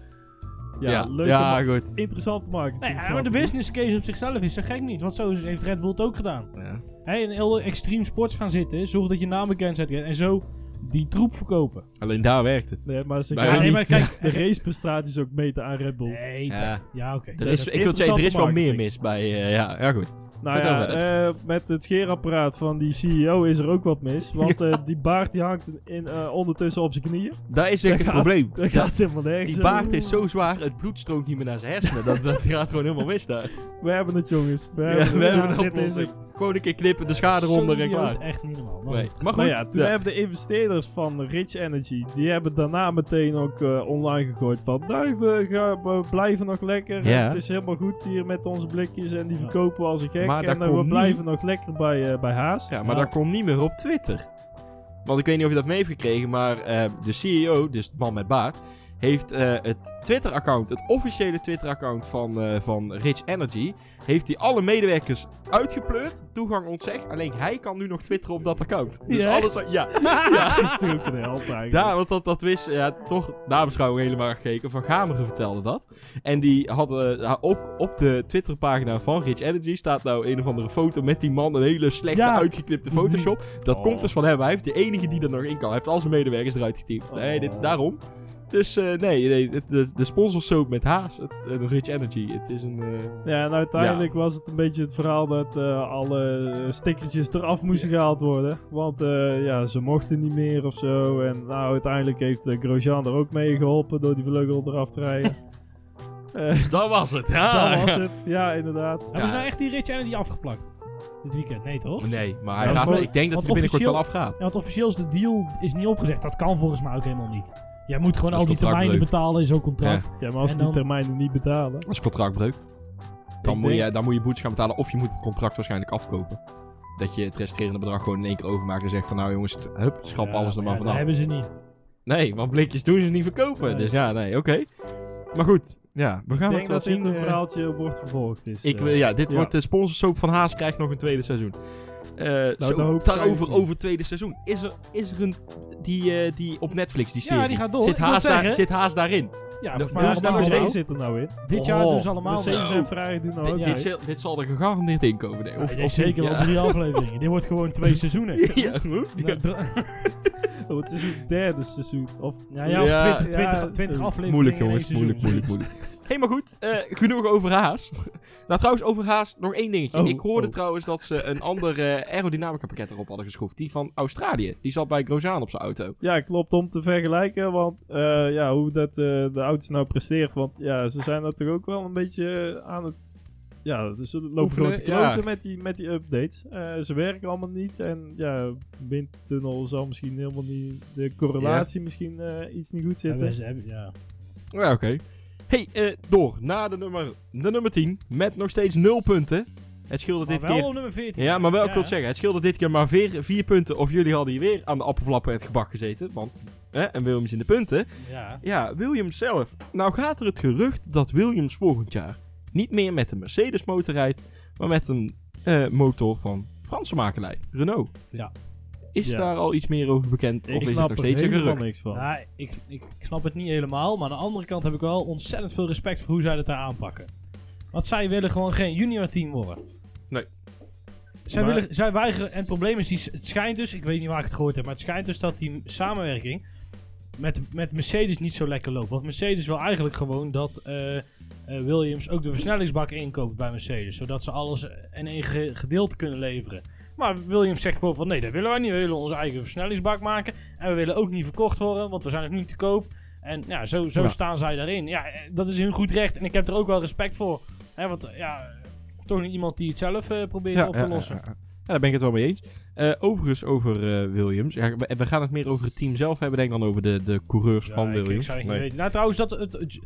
Ja, ja, leuk ja, goed. interessant maken. Nee, ja, maar de business case op zichzelf is zo gek niet. Want zo is- heeft Red Bull het ook gedaan. Ja. Hey, in heel extreem sports gaan zitten. Zorg dat je naam bekend zet. En zo die troep verkopen. Alleen daar werkt het. Nee, maar ze Maar gaan ja, nee, niet maar kijk, de raceprestaties ook meten aan Red Bull. Nee, Ja. ja, oké. Er is, is ik wil zeggen, er is wel meer mis bij... eh, ja, ja, goed. Nou ja, eh, met het scheerapparaat van die CEO is er ook wat mis. Want eh, die baard die hangt in, eh, ondertussen op zijn knieën. Daar is echt het probleem. Dat gaat helemaal nergens. Die baard is zo zwaar, het bloed stroomt niet meer naar zijn hersenen. Dat, dat gaat gewoon helemaal mis daar. We hebben het jongens. We Ja, hebben, we het. hebben een is oplossing. Gewoon een keer knippen, de schade eronder en klaar. echt niet normaal. Maar Nee. Maar goed, Maar ja, toen ja. hebben de investeerders van Rich Energy, die hebben daarna meteen ook eh, online gegooid van, nee, we, gaan, we blijven nog lekker. Ja. Het is helemaal goed hier met onze blikjes en die verkopen we als een gek. Maar en eh, we niet. blijven nog lekker bij, eh, bij Haas. Ja, maar dat kon niet meer op Twitter. Want ik weet niet of je dat mee heeft gekregen, maar eh, de CEO, dus de man met baard, heeft eh, het Twitter-account, het officiële Twitter-account van, eh, van Rich Energy, heeft hij alle medewerkers uitgepleurd, toegang ontzegd. Alleen hij kan nu nog twitteren op dat account. Dus Ja, alles, ja, Dat is natuurlijk een eigenlijk. Daar, want dat, dat wist, ja, toch nabeschouwing helemaal gekeken. Van Gameren vertelde dat. En die hadden uh, ook op de Twitterpagina van Rich Energy staat nou een of andere foto met die man. Een hele slechte Ja. uitgeknipte Photoshop. Dat Oh. komt dus van hem. Hij heeft de enige die er nog in kan. Hij heeft al zijn medewerkers eruit getypt. Nee, dit, Oh. daarom. Dus eh, nee, nee het- de, de sponsorsoap met Haas, het, eh, Rich Energy, het is een... eh, Ja, en uiteindelijk was het een beetje het verhaal dat eh, alle stickertjes eraf moesten gehaald worden. Want eh, ja, ze mochten niet meer of zo. En nou, uiteindelijk heeft uh, Grosjean er ook mee geholpen door die vleugel eraf te rijden. Eh, Dus dat was het. Ja, dat was het, ja, inderdaad. Hebben ze nou echt die Rich Energy afgeplakt? Dit weekend? Nee, toch? Nee, maar hij Ja, gaat, ik denk dat hij binnenkort wel afgaat. Ja, want officieel is de deal is niet opgezegd. Dat kan volgens mij ook helemaal niet. Jij moet gewoon al die termijnen betalen in zo'n contract. Ja, maar als En ze die dan- termijnen niet betalen. Dat is contractbreuk. Dan Ik moet, denk- je, dan moet je boetes gaan betalen of je moet het contract waarschijnlijk afkopen. Dat je het resterende bedrag gewoon in één keer overmaakt en zegt van nou jongens, hup, schrap Ja, alles er maar ja, vanaf. Dat hebben ze niet. Nee, want blikjes doen ze niet verkopen. Nee. Dus ja, nee, oké. Maar goed, ja, we gaan Ik het denk wel dat dit zien. een eh. verhaaltje wordt vervolgd is. ik, eh. wil- ja, dit ja. wordt de sponsorsoap van Haas krijgt nog een tweede seizoen. Eh hoop ik daarover over tweede seizoen. Is er, is er een die, eh, die op Netflix die serie? Ja, die gaat door. Zit Ik wil Haas, daar, zit Haas daarin? Ja, de- mij dus allemaal twee zit er nou in. Dit jaar Oh, doen ze allemaal zo. en Ferrari doen nou ook dit, dit, zal- dit zal er gegarandeerd in komen. Nee, of, Ja, of zeker wel ja. drie afleveringen. Dit wordt gewoon twee seizoenen. ja, goed. Nou, Oh, het is het derde seizoen. Of, Ja, ja, of Ja, 20, ja, 20, zo. 20 afleveringen Moeilijk jongens, moeilijk, moeilijk, moeilijk. Hé, maar goed, eh, genoeg over Haas. nou, trouwens, over Haas nog één dingetje. Oh, ik hoorde oh. trouwens dat ze een ander eh, aerodynamica pakket erop hadden geschroefd. Die van Australië. Die zat bij Grosjean op zijn auto. Ja, klopt om te vergelijken. Want eh, ja, hoe dat eh, de auto's nou presteert. Want ja, ze zijn natuurlijk ook wel een beetje aan het. Ja, dus ze lopen Oefenen, gewoon te ja. met, die, met die updates. Eh, ze werken allemaal niet. En ja, windtunnel zal misschien helemaal niet. De correlatie misschien eh, iets niet goed Ja, zitten. ze hebben- ja. Ja, oké. Hey, eh, door naar de nummer, de nummer 10. Met nog steeds 0 punten. Het scheelde Maar dit wel keer... op nummer 14. Ja, maar wel, ik wil Ja. zeggen, het scheelde dit keer maar 4 punten. Of jullie hadden hier weer aan de appelflappen het gebak gezeten. Want, hè, en Williams in de punten. Ja. Ja, Williams zelf. Nou gaat er het gerucht dat Williams volgend jaar niet meer met een Mercedes motor rijdt, maar met een eh, motor van Franse makelij, Renault. Ja. Is Ja. daar al iets meer over bekend? Ik of is het nog er steeds een helemaal gerucht? niks van. Nou, ik, ik snap het niet helemaal. Maar aan de andere kant heb ik wel ontzettend veel respect voor hoe zij het daar aanpakken. Want zij willen gewoon geen junior team worden. Nee. Zij, Maar- willen, zij weigeren, en het probleem is, die, het schijnt dus, ik weet niet waar ik het gehoord heb, maar het schijnt dus dat die samenwerking met, met Mercedes niet zo lekker loopt. Want Mercedes wil eigenlijk gewoon dat eh, eh, Williams ook de versnellingsbak inkoopt bij Mercedes. Zodat ze alles in één ge- gedeelte kunnen leveren. Maar Williams zegt gewoon van nee, dat willen wij niet. We willen onze eigen versnellingsbak maken. En we willen ook niet verkocht worden, want we zijn nog niet te koop. En ja, zo, zo Ja. staan zij daarin. Ja, eh, dat is hun goed recht. En ik heb er ook wel respect voor. Hè, want eh, ja, toch niet iemand die het zelf eh, probeert op te lossen. Ja, daar ben ik het wel mee eens. Overigens over Williams. Ja, we, we gaan het meer over het team zelf hebben, denk ik, dan over de, de coureurs Ja, van ik- Williams. Ik zou het niet Nee. weten. Nou, trouwens, dat het, het-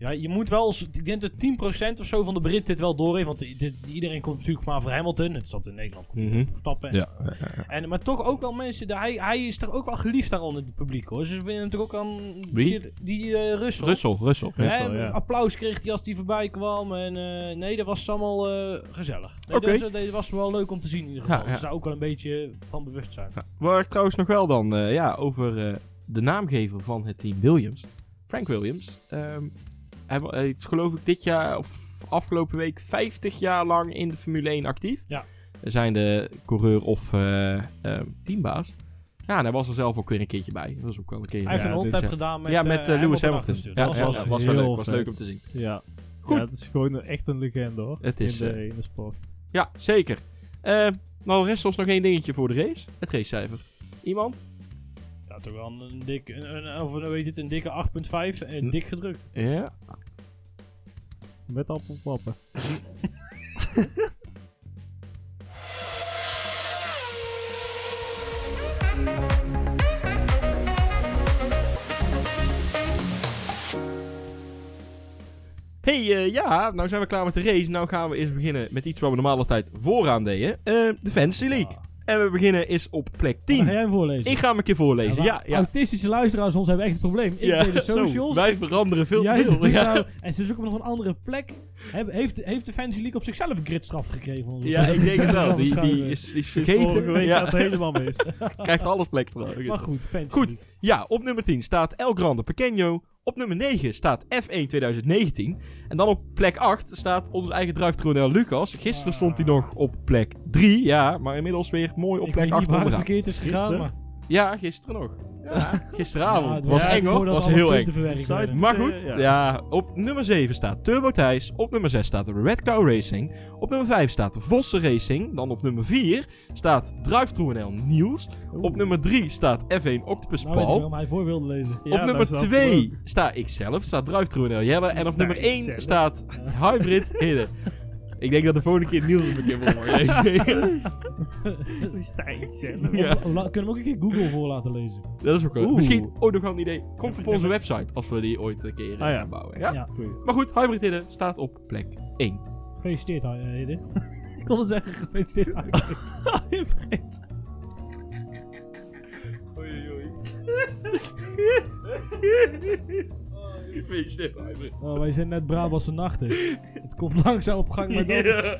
ja, je moet wel ik denk dat 10% of zo van de Brit dit wel door heeft. Want die- dit- iedereen komt natuurlijk maar voor Hamilton. Het dat in Nederland. komt Mhm. Verstappen. Ja, En, maar toch ook wel mensen, de- hij, hij is er ook wel geliefd aan onder het publiek hoor. Ze vinden natuurlijk ook aan Wie? die, die eh, Russell. Russell, Russell. Hè, ja. Applaus kreeg hij als hij voorbij kwam. En eh, nee, dat was allemaal eh, gezellig. Nee, dat, was, dat was wel leuk om te zien in ieder geval. Ja. Ze zou ook wel een beetje van bewust zijn. Waar ik trouwens nog wel dan, ja, over de naamgever van het team Williams. Frank Williams. Ehm hij wa- hij is geloof ik dit jaar, of afgelopen week, 50 jaar lang in de Formule 1 actief. Ja. Zijn de coureur of eh, ehm, teambaas. Ja, en hij was er zelf ook weer een keertje bij. Dat was ook wel een keer. Hij heeft een ja. gedaan met, ja, met eh, eh, Lewis Hamilton. Ja, Dat was ja, was wel leuk. Was vet. leuk om te zien. Ja. Goed. Ja, het is gewoon echt een legende hoor. Het is, in, de, eh, in de sport. Ja, zeker. Eh nou, rest ons nog één dingetje voor de race. Het racecijfer. Iemand? Toch wel een dikke, een, een- of weet je het, een dikke 8.5 en Hm. dik gedrukt. Ja. Met appelpappen. Hey, eh, ja, nou zijn we klaar met de race. Nou gaan we eerst beginnen met iets waar we normaal altijd vooraan deden. Eh, de Fantasy League. En we beginnen is op plek Dan 10. ga jij hem voorlezen. Ik ga hem een keer voorlezen. Ja, ja. Autistische luisteraars ons hebben echt een probleem. Ik ja. deed de Zo, socials. wij veranderen veel te veel. nou- en ze zoeken nog een andere plek. Heeft, heeft de Fantasy League op zichzelf een gridstraf gekregen? ja, ik denk het wel. Dat Die, die is, is vergeten. week Ja, het helemaal mis. krijgt alles plek terug. Maar goed, Fantasy Goed. Ja, op nummer 10 staat El Grande Pequeño. Op nummer 9 staat F1 2019. En dan op plek 8 staat onze eigen druiftronel Lucas. Gisteren stond hij nog op plek 3. Ja, maar inmiddels weer mooi op Ik plek weet 8 niet waar het verkeerd is gegaan, Gisteren? maar... Ja, gisteren nog. Ja, gisteravond. het was ja, eng hoor. was heel eng. Maar goed, ja. ja. op nummer 7 staat Turbo Thijs. Op nummer 6 staat Red Cow Racing. Op nummer 5 staat Vossen Racing. Dan op nummer 4 staat Druiftroenel Niels. Op nummer 3 staat F1 Octopus Nou ik Paul. waarom hij voor wilde lezen. Ja, op nummer snap ik 2 sta ik zelf, staat Druiftroenel Jelle. En op nummer ik 1 zelf. staat Hybrid Hidden. Ik denk dat de volgende keer Niels een keer voor Ja. Of- of la- kunnen we hem ook een keer Google voor laten lezen? Dat is ook wel. Oeh. Misschien ook nog wel een idee. Komt op onze website als we die ooit een keer eh, Ah, ja. gaan bouwen. Ja? Ja. Maar goed, Hybrid Hidden staat op plek 1. Gefeliciteerd, Hidde. ik wilde zeggen, gefeliciteerd. Hybrid. Oei, oei. Gefeliciteerd, Hybrid. Oh, wij zijn net Brabantse nachten. Het komt langzaam op gang, maar dan...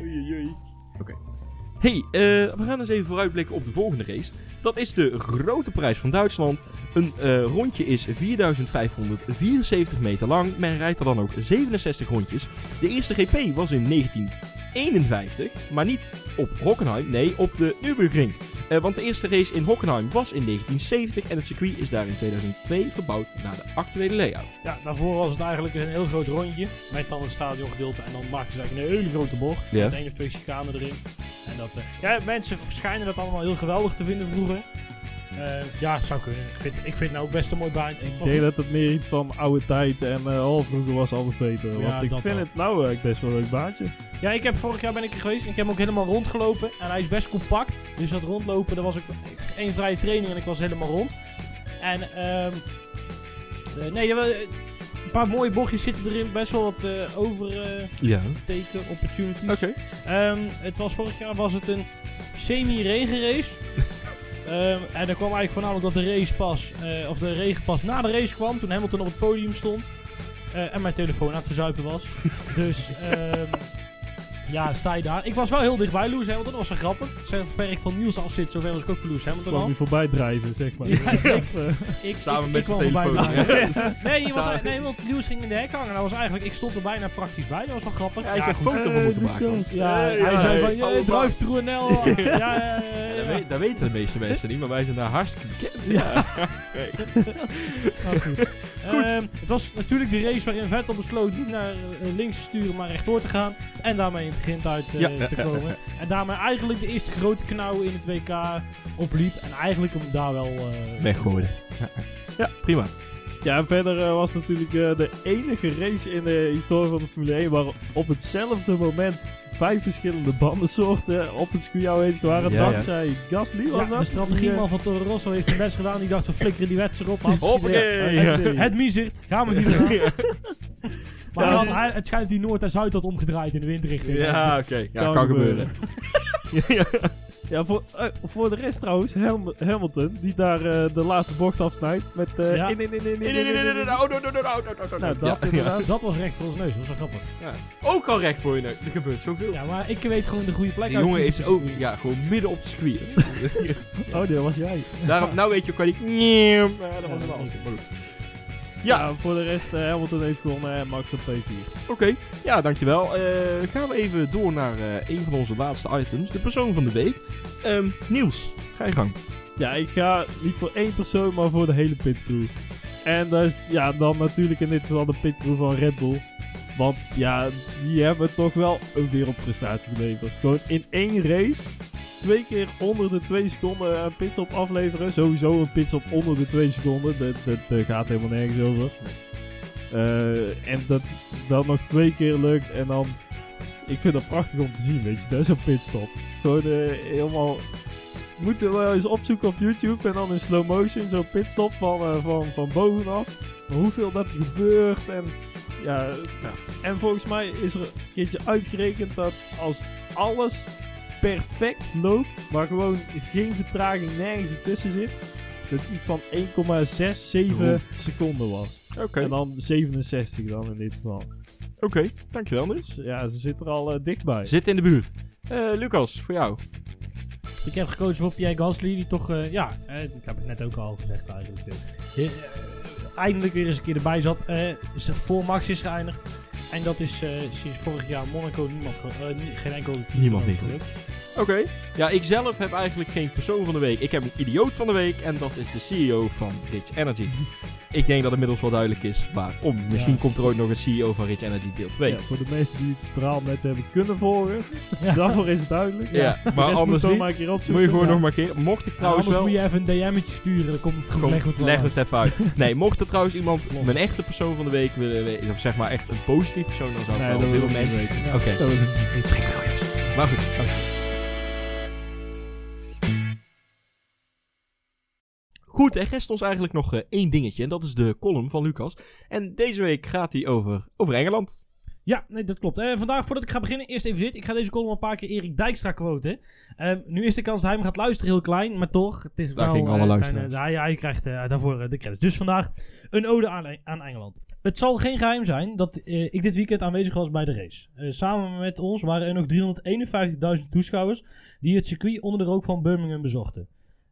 Oei, oei. Oké. Hey, eh, we gaan eens even vooruitblikken op de volgende race. Dat is de Grote Prijs van Duitsland. Een eh, rondje is 4574 meter lang. Men rijdt er dan ook 67 rondjes. De eerste GP was in 1951, maar niet op Hockenheim, nee, op de Nürburgring. Eh, want de eerste race in Hockenheim was in 1970 en het circuit is daar in 2002 verbouwd naar de actuele layout. Ja, daarvoor was het eigenlijk een heel groot rondje. Met dan het stadiongedeelte. En dan maakten ze eigenlijk een hele grote bocht. Ja. Met één of twee chicanen erin. En dat, eh, ja, mensen schijnen dat allemaal heel geweldig te vinden vroeger. Eh, ja, zou kunnen. Ik vind, ik vind het nou ook best een mooi baantje. Ik denk dat het meer iets van oude tijd en eh oh, vroeger was alles beter. Ja, Want ik dat vind wel. het nou eigenlijk best wel een leuk baantje. Ja, ik heb vorig jaar ben ik er geweest. Ik heb hem ook helemaal rondgelopen. En hij is best compact. Dus dat rondlopen, dat was ook één vrije training en ik was helemaal rond. En ehm eh, nee, eh, een paar mooie bochtjes zitten erin. Best wel wat eh overteken Ja. opportunities. Oké. Ehm, het was vorig jaar was het een semi-regenrace. Ehm, en dat kwam eigenlijk voornamelijk dat de race pas, eh, of de regen pas na de race kwam, toen Hamilton op het podium stond. eh, en mijn telefoon aan het verzuipen was. dus ehm, ja, sta je daar. Ik was wel heel dichtbij Lewis Hamilton, dat was wel grappig. Zover ik van Niels af zit, zover was ik ook van Lewis Hamilton af. niet voorbij drijven, zeg maar. Ja, ik- Ik, Samen ik, met ik zijn kwam voorbij telefoon. draaien. Nee, want, nee, want Lewis ging in de hek hangen. en Dat was eigenlijk, ik stond er bijna praktisch bij. Dat was wel grappig. Ja, ik Ja, heb goed. een foto van moeten maken. want- Ja, Ja, hij zei van, je druift Troenel. Ja, ja, ja, ja, Dat, ja. weet- dat weten de meeste mensen niet, maar wij zijn daar hartstikke bekend. Ja. Maar goed. Ehm, het was natuurlijk de race waarin Vettel besloot niet naar eh, links te sturen, maar rechtdoor te gaan. En daarmee in het grind uit Ja, ja, te komen. En daarmee eigenlijk de eerste grote knauw in het WK opliep. En eigenlijk hem daar wel... eh, Weggooide. Ja, ja, prima. Ja, en verder eh, was natuurlijk eh, de enige race in de historie van de Formule 1 waar op hetzelfde moment vijf verschillende bandensoorten op het circuit aanwezig waren. Ja, ja. dankzij Gasly was Ja, dat? de strategieman van Toro Rosso heeft zijn best gedaan. Die dacht, we flikkeren die wets erop. Hartstikke Hoppakee. Ja. idee. Het miezert, gaan we die weer Maar Ja, hij had, die- hij- het schijnt dat hij Noord en Zuid had omgedraaid in de windrichting. Ja, oké. Ja, Kan kan, gebeuren. Ja, voor, eh, voor de rest trouwens, Ham- Hamilton, die daar eh, de laatste bocht afsnijdt met... eh, Ja. in, in, in, in, in, Nee, nee, nee, nee, nee, nee, in- no, no, Nou, no. dat Ja, inderdaad. Dat was recht voor ons neus, dat was wel grappig. ja. Ook al recht voor je neus. Er gebeurt zoveel. Ja, maar ik weet gewoon de goede plek Die uit jongen is ook het ja, gewoon midden op het circuit. Oh, dat was jij. Daarom, nou weet je ook waar die... Ja, dat was Ja, wel Ja. voor de rest, eh, Hamilton heeft gewonnen en Max op P4. Oké, ja, dankjewel. Eh gaan we even door naar eh, een van onze laatste items. De persoon van de week. Ehm, Niels, ga je gang. Ja, ik ga niet voor één persoon, maar voor de hele pitcrew. En dat is ja, dan natuurlijk in dit geval de pitcrew van Red Bull. Want ja, die hebben toch wel een wereldprestatie geleverd. Gewoon in één race twee keer onder de 2 seconden een pitstop afleveren. Sowieso een pitstop onder de 2 seconden. Dat, gaat helemaal nergens over. Eh, en dat dat nog twee keer lukt. En dan... Ik vind dat prachtig om te zien, weet je. Dat is een pitstop. Gewoon eh, helemaal... Moeten we eens opzoeken op YouTube. En dan in slow motion zo'n pitstop van, eh, van, van bovenaf. Hoeveel dat gebeurt. En ja. En volgens mij is er een keertje uitgerekend dat als alles perfect loopt, maar gewoon geen vertraging nergens ertussen zit, dat het iets van 1,67 Oeh. seconden was. Oké, En dan 67 dan in dit geval. oké. Dankjewel Niels. Dus ja, ze zit er al eh, dichtbij. Zit in de buurt. Eh, Lucas, voor jou. Ik heb gekozen voor Pierre Gasly, die toch, eh, ja, ik heb het net ook al gezegd eigenlijk. eindelijk weer eens een keer erbij zat. eh, is het voor Max is geëindigd. En dat is eh, sinds vorig jaar Monaco niemand, ge- eh, nie- geen enkel team Niemand niet gelukt. Oké. Ja, ik zelf heb eigenlijk geen persoon van de week. Ik heb een idioot van de week en dat is de CEO van Rich Energy. ik denk dat inmiddels wel duidelijk is waarom. Misschien komt er ooit nog een CEO van Rich Energy deel 2. Ja, voor de mensen die het verhaal net hebben kunnen volgen, daarvoor is het duidelijk. Ja, maar anders moet niet. maar een keer opzoeken. Moet je gewoon Ja. nog maar een keer. Mocht ik En trouwens anders wel... moet je even een DM'tje sturen, dan komt het wel leg aan. het even uit. Nee, mocht er trouwens iemand mijn echte persoon van de week willen weten, of zeg maar echt een positief persoon, dan zou ik Nee, wel dat op dit wil ik moment... niet weten. Oké. Maar goed, dank Goed, er rest ons eigenlijk nog eh, één dingetje. En dat is de column van Lucas. En deze week gaat hij over, over Engeland. Ja, nee, dat klopt. Eh, vandaag, voordat ik ga beginnen, eerst even dit. Ik ga deze column een paar keer Erik Dijkstra quoten. Ehm, nu is de kans dat hij hem gaat luisteren heel klein, maar toch. Het is Daar wel, gingen alle eh, luisteraars. zijn, eh, hij, krijgt daarvoor de credits. Dus vandaag een ode aan, aan Engeland. Het zal geen geheim zijn dat ik dit weekend aanwezig was bij de race. Samen met ons waren er nog 351.000 toeschouwers die het circuit onder de rook van Birmingham bezochten.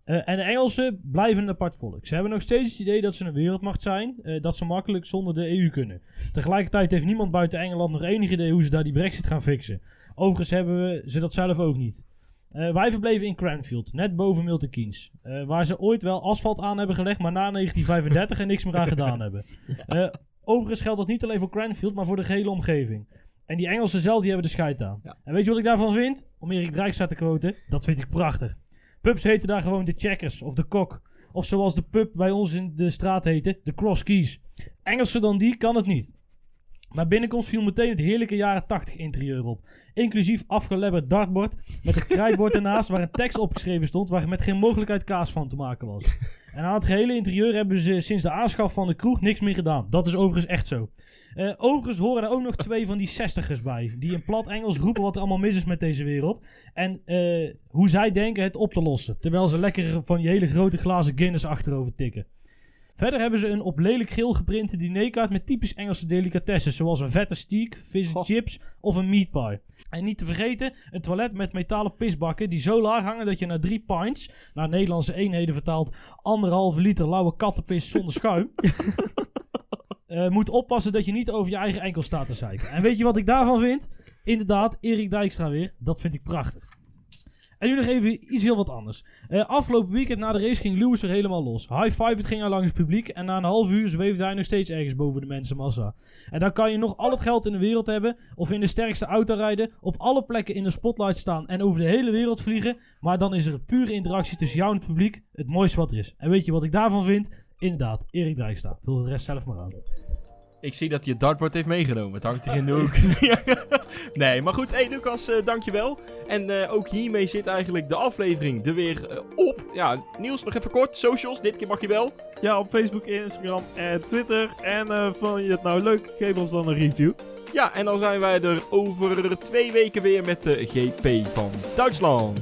Eh, en de Engelsen blijven een apart volk. Ze hebben nog steeds het idee dat ze een wereldmacht zijn, eh, dat ze makkelijk zonder de EU kunnen. Tegelijkertijd heeft niemand buiten Engeland nog enig idee hoe ze daar die brexit gaan fixen. Overigens hebben we ze dat zelf ook niet. Eh, wij verbleven in Cranfield, net boven Milton Keynes. waar ze ooit wel asfalt aan hebben gelegd, maar na 1935 er niks meer aan gedaan hebben. Overigens geldt dat niet alleen voor Cranfield, maar voor de gehele omgeving. En die Engelsen zelf, die hebben de scheid aan. Ja. En weet je wat ik daarvan vind? Om Erik Dijkstra te quoten, dat vind ik prachtig. Pubs heten daar gewoon de Checkers of de Kok. Of zoals de pub bij ons in de straat heette, de Cross Keys. Engelser dan die kan het niet. Maar binnenkomst viel meteen het heerlijke jaren 80 interieur op. Inclusief afgelebberd dartbord met een krijtbord ernaast waar een tekst opgeschreven stond waar met geen mogelijkheid kaas van te maken was. En aan het gehele interieur hebben ze sinds de aanschaf van de kroeg niks meer gedaan. Dat is overigens echt zo. Eh, overigens horen er ook nog twee van die zestigers bij. Die in plat Engels roepen wat er allemaal mis is met deze wereld. En eh, hoe zij denken het op te lossen. Terwijl ze lekker van die hele grote glazen Guinness achterover tikken. Verder hebben ze een op lelijk geel geprinte dinerkaart met typisch Engelse delicatessen. Zoals een vette steak, vis Goh. chips of een meat pie. En niet te vergeten, een toilet met metalen pisbakken die zo laag hangen dat je na drie pints, naar Nederlandse eenheden vertaald, anderhalve liter lauwe kattenpis zonder schuim, eh, moet oppassen dat je niet over je eigen enkel staat te zeiken. En weet je wat ik daarvan vind? Inderdaad, Erik Dijkstra weer. Dat vind ik prachtig. En nu nog even iets heel wat anders. Eh, afgelopen weekend na de race ging Lewis er helemaal los. High five, het ging al langs het publiek. En na een half uur zweefde hij nog steeds ergens boven de mensenmassa. En dan kan je nog al het geld in de wereld hebben. Of in de sterkste auto rijden. Op alle plekken in de spotlight staan. En over de hele wereld vliegen. Maar dan is er een pure interactie tussen jou en het publiek. Het mooiste wat er is. En weet je wat ik daarvan vind? Inderdaad, Erik Dijkstra. Vul de rest zelf maar aan. Ik zie dat het dartboard heeft meegenomen. Het hangt hier in de hoek. nee, maar goed. Hey Lucas, eh, dankjewel. En eh, ook hiermee zit eigenlijk de aflevering er weer eh, op. Ja, Niels, nog even kort. Socials, dit keer mag je wel. Ja, op Facebook, Instagram en Twitter. En vond je het nou leuk? Geef ons dan een review. Ja, en dan zijn wij er over twee weken weer met de GP van Duitsland.